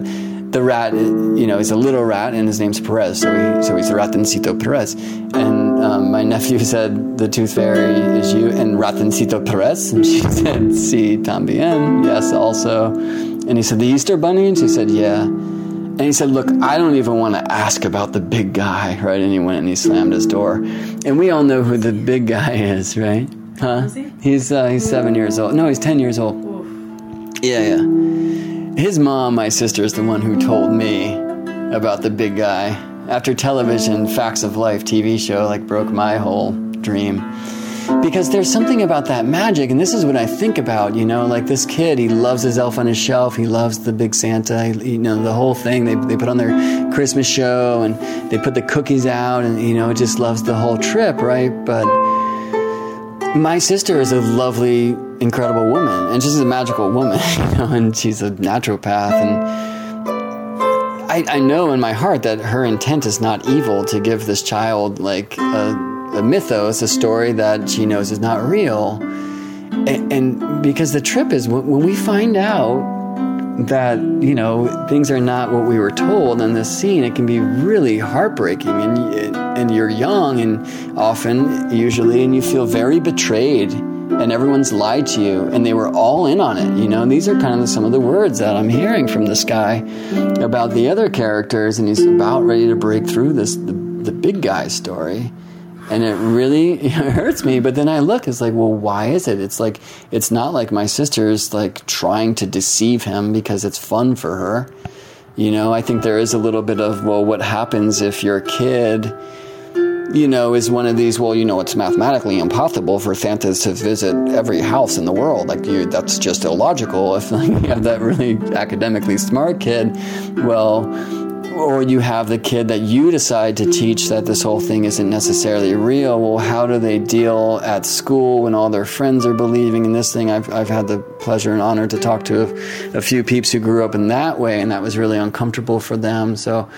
the rat, you know, is a little rat, and his name's Perez, so he, so he's Ratoncito Perez. And um, my nephew [LAUGHS] said, "The tooth fairy is you," and Ratoncito Perez, and she [LAUGHS] said, "Si también, yes, also." And he said, "The Easter bunny," and she said, "Yeah." And he said, "Look, I don't even want to ask about the big guy, right?" And he went and he slammed his door, and we all know who the big guy [LAUGHS] is, right? Huh? Is He? He's uh, he's seven years old. No, he's ten years old. Oof. Yeah, yeah. His mom, my sister, is the one who told me about the big guy. After television, Facts of Life TV show like broke my whole dream. Because there's something about that magic, and this is what I think about, you know, like this kid, he loves his elf on his shelf, he loves the big Santa, you know, the whole thing. They, they put on their Christmas show and they put the cookies out, and, you know, just loves the whole trip, right? But my sister is a lovely incredible woman, and she's a magical woman, [LAUGHS] you know, and she's a naturopath, and I, I know in my heart that her intent is not evil to give this child like a, a mythos, a story that she knows is not real, and, and because the trip is when, when we find out that you know things are not what we were told in this scene. It can be really heartbreaking and and you're young and often usually and you feel very betrayed and everyone's lied to you and they were all in on it you know? And these are kind of some of the words that i'm hearing from this guy about the other characters and he's about ready to break through this the, the big guy story and it really it [LAUGHS] hurts me. But then I look, it's like, well, why is it? It's like it's not like my sister's like trying to deceive him because it's fun for her. You know, I think there is a little bit of well, what happens if your kid you know, is one of these, well, you know, it's mathematically impossible for Santas to visit every house in the world. Like, you, that's just illogical. If like, [LAUGHS] you have that really academically smart kid, well, or you have the kid that you decide to teach that this whole thing isn't necessarily real. Well, how do they deal at school when all their friends are believing in this thing? I've, I've had the pleasure and honor to talk to a, a few peeps who grew up in that way, and that was really uncomfortable for them. So,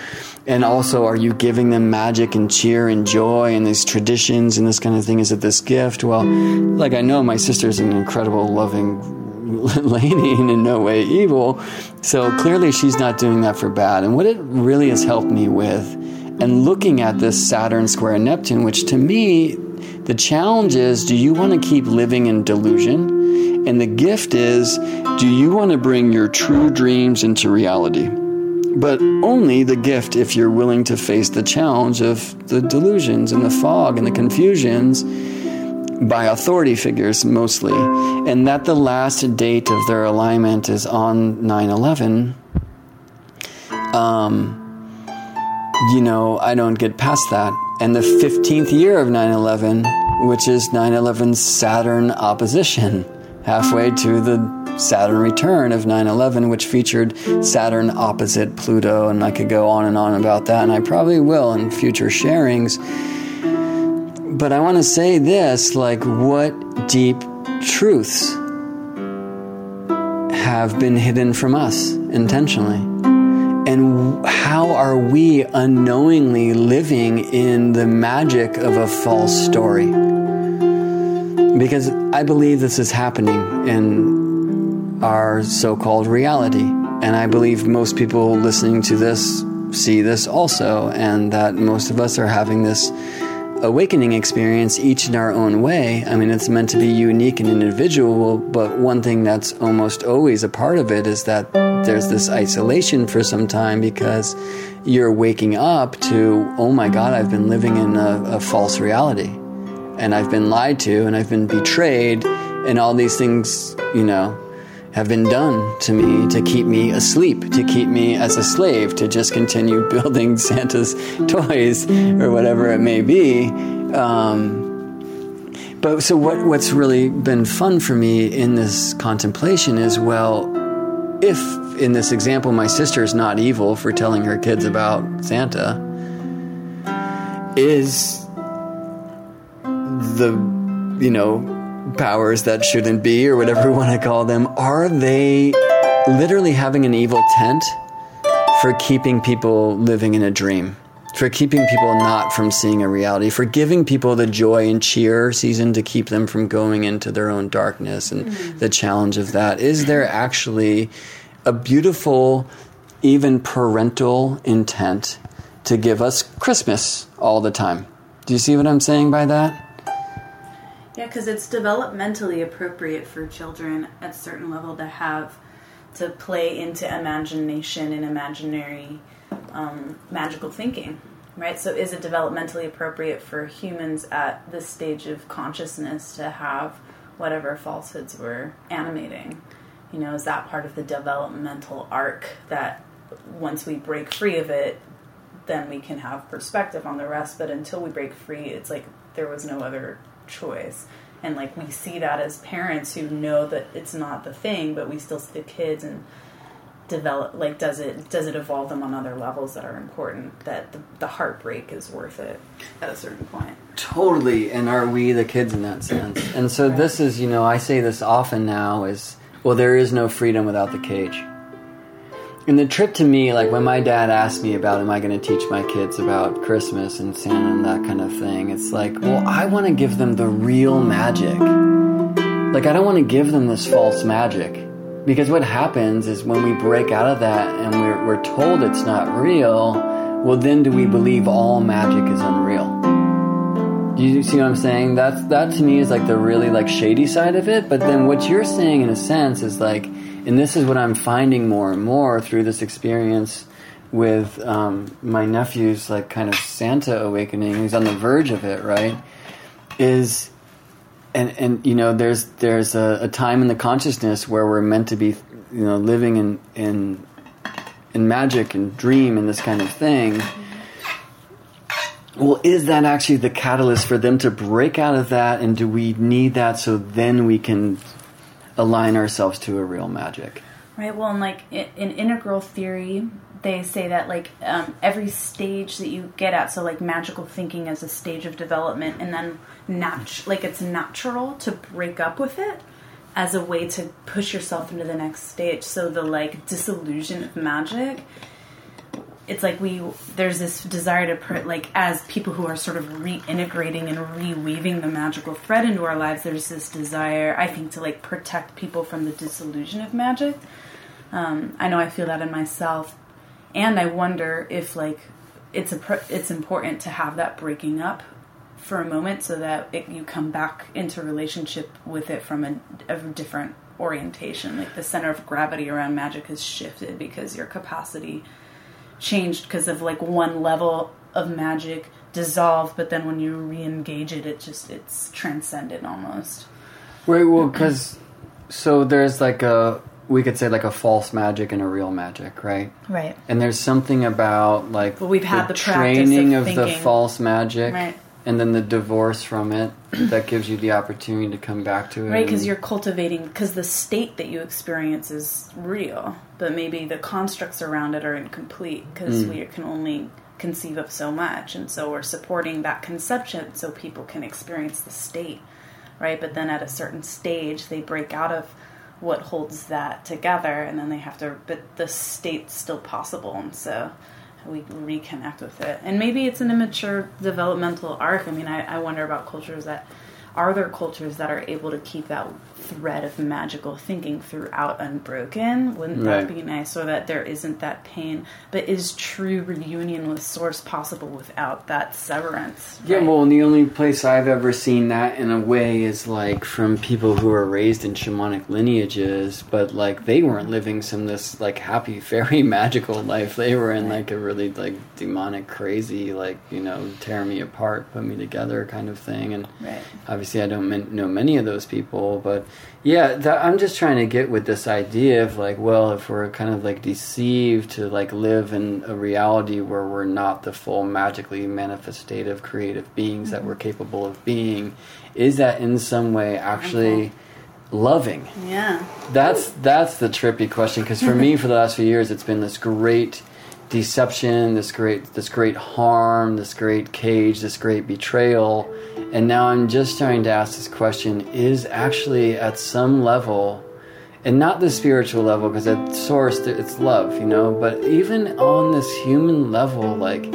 and also, are you giving them magic and cheer and joy and these traditions and this kind of thing? Is it this gift? Well, like I know my sister's an incredible, loving [LAUGHS] lady and in no way evil. So clearly she's not doing that for bad. And what it really has helped me with, and looking at this Saturn square Neptune, which to me, the challenge is do you want to keep living in delusion? And the gift is do you want to bring your true dreams into reality? But only the gift if you're willing to face the challenge of the delusions and the fog and the confusions by authority figures mostly, and that the last date of their alignment is on 9 11, um, you know, I don't get past that. And the 15th year of 9 11, which is 9 11's Saturn opposition, halfway to the Saturn return of 9 11, which featured Saturn opposite Pluto, and I could go on and on about that, and I probably will in future sharings but I want to say this like, what deep truths have been hidden from us intentionally? And how are we unknowingly living in the magic of a false story? Because I believe this is happening in our so called reality. And I believe most people listening to this see this also, and that most of us are having this awakening experience each in our own way. I mean, it's meant to be unique and individual, but one thing that's almost always a part of it is that there's this isolation for some time because you're waking up to, oh my God, I've been living in a, a false reality. And I've been lied to, and I've been betrayed, and all these things, you know, have been done to me to keep me asleep, to keep me as a slave, to just continue [LAUGHS] building Santa's toys or whatever it may be. Um, but so what, what's really been fun for me in this contemplation is well, if in this example my sister is not evil for telling her kids about Santa, is the you know powers that shouldn't be, or whatever we want to call them, are they literally having an evil tent for keeping people living in a dream? For keeping people not from seeing a reality, for giving people the joy and cheer season to keep them from going into their own darkness and mm-hmm. the challenge of that. Is there actually a beautiful, even parental intent to give us Christmas all the time? Do you see what I'm saying by that? Yeah, because it's developmentally appropriate for children at a certain level to have to play into imagination and imaginary um, magical thinking, right? So, is it developmentally appropriate for humans at this stage of consciousness to have whatever falsehoods we're animating? You know, is that part of the developmental arc that once we break free of it, then we can have perspective on the rest? But until we break free, it's like there was no other choice. And like we see that as parents who know that it's not the thing but we still see the kids and develop like does it does it evolve them on other levels that are important that the, the heartbreak is worth it at a certain point? Totally. And are we the kids in that sense? And so right. this is you know i say this often now is well there is no freedom without the cage and the trip to me, like when my dad asked me about, am I going to teach my kids about Christmas and Santa and that kind of thing? It's like, well, I want to give them the real magic. Like, I don't want to give them this false magic. Because what happens is when we break out of that and we're, we're told it's not real, well, then do we believe all magic is unreal? Do you see what I'm saying? That's, that to me is like the really like shady side of it. But then what you're saying in a sense is like, and this is what I'm finding more and more through this experience with um, my nephew's like kind of Santa awakening. He's on the verge of it, right? Is and and you know there's there's a, a time in the consciousness where we're meant to be you know living in in in magic and dream and this kind of thing. Well, is that actually the catalyst for them to break out of that? And do we need that so then we can align ourselves to a real magic? Right. Well, in like in integral theory, they say that like um, every stage that you get at, so like magical thinking as a stage of development, and then nat- like it's natural to break up with it as a way to push yourself into the next stage. So the like disillusion of magic it's like we there's this desire to put like as people who are sort of reintegrating and reweaving the magical thread into our lives there's this desire i think to like protect people from the disillusion of magic. Um, i know i feel that in myself. And i wonder if like it's a it's important to have that breaking up for a moment so that it, you come back into relationship with it from a, a different orientation. Like the center of gravity around magic has shifted because your capacity changed because of like one level of magic dissolved, but then when you re-engage it, it just it's transcended almost. Right. Well, because so there's like a we could say like a false magic and a real magic, right? Right. And there's something about like well, we've had the, the training of, of the false magic, right. And then the divorce from it that gives you the opportunity to come back to it. Right, because you're cultivating because the state that you experience is real, but maybe the constructs around it are incomplete because mm. we can only conceive of so much, and so we're supporting that conception so people can experience the state, right? But then at a certain stage, they break out of what holds that together, and then they have to. But the state's still possible, and so we reconnect with it. And maybe it's an immature developmental arc. I mean, I, I wonder about cultures that are there cultures that are able to keep that thread of magical thinking throughout unbroken? Wouldn't right. that be nice so that there isn't that pain? But is true reunion with source possible without that severance? Right? Yeah, well, and the only place I've ever seen that in a way is like from people who are raised in shamanic lineages, but like they weren't living some this like happy [LAUGHS] fairy magical life. They were in like a really like demonic, crazy, like you know, tear me apart, put me together kind of thing. And right obviously I don't know many of those people, but yeah, that, I'm just trying to get with this idea of like, well, if we're kind of like deceived to like live in a reality where we're not the full magically manifestative creative beings mm-hmm. that we're capable of being, is that in some way actually loving? Yeah, that's that's the trippy question because for me, for the last few years, it's been this great deception, this great this great harm, this great cage, this great betrayal and now I'm just trying to ask this question is actually at some level, and not the spiritual level, because at source it's love, you know, but even on this human level, like,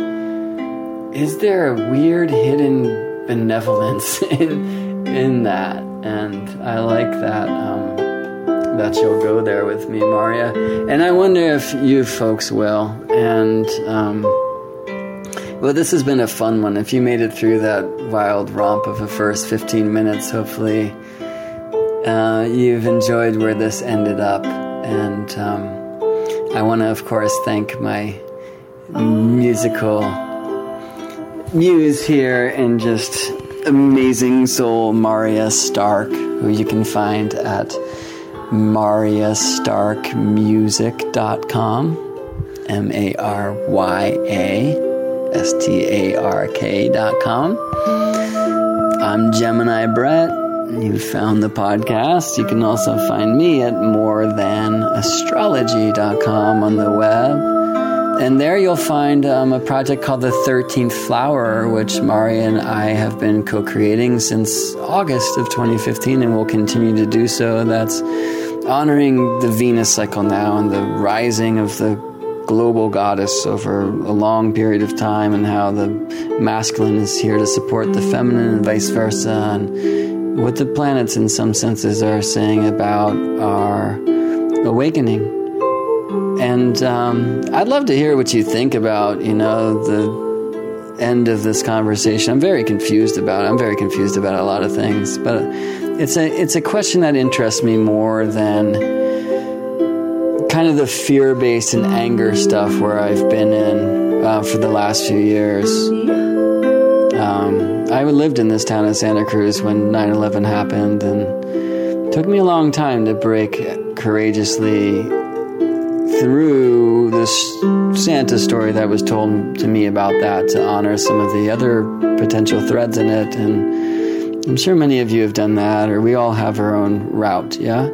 is there a weird hidden benevolence [LAUGHS] in, in that? And I like that. Um, that you'll go there with me, Marya. And I wonder if you folks will. And um, well, this has been a fun one. If you made it through that wild romp of the first 15 minutes, hopefully uh, you've enjoyed where this ended up. And um, I want to, of course, thank my musical muse here and just amazing soul, Marya Stark, who you can find at maryastarkmusic.com. M A R Y A S T A R K dot com. I'm Gemini Brett. You found the podcast. You can also find me at morethanastrology.com on the web. And there you'll find um, a project called The 13th Flower, which Marya and I have been co creating since August of 2015 and will continue to do so. That's honoring the Venus cycle now and the rising of the global goddess over a long period of time and how the masculine is here to support the feminine and vice versa and what the planets in some senses are saying about our awakening and um, i'd love to hear what you think about you know the end of this conversation i'm very confused about it i'm very confused about a lot of things but it's a it's a question that interests me more than kind of the fear based and anger stuff where I've been in uh, for the last few years. Um, I lived in this town of Santa Cruz when 9 11 happened, and took me a long time to break courageously through this Santa story that was told to me about that to honor some of the other potential threads in it. And I'm sure many of you have done that, or we all have our own route, yeah?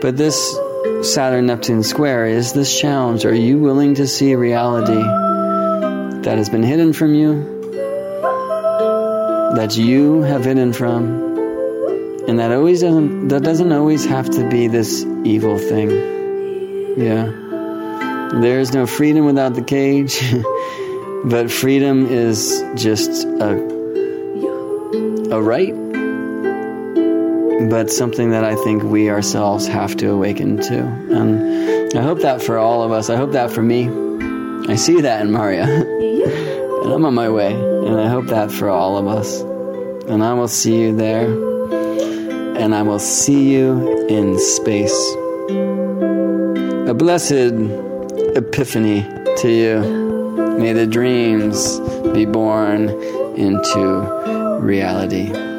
But this Saturn Neptune square is this challenge. Are you willing to see reality that has been hidden from you? That you have hidden from? And that always doesn't that doesn't always have to be this evil thing. Yeah. There is no freedom without the cage. [LAUGHS] but freedom is just a a right but something that I think we ourselves have to awaken to. And I hope that for all of us. I hope that for me. I see that in Marya. [LAUGHS] and I'm on my way. And I hope that for all of us. And I will see you there. And I will see you in space. A blessed epiphany to you. May the dreams be born into reality.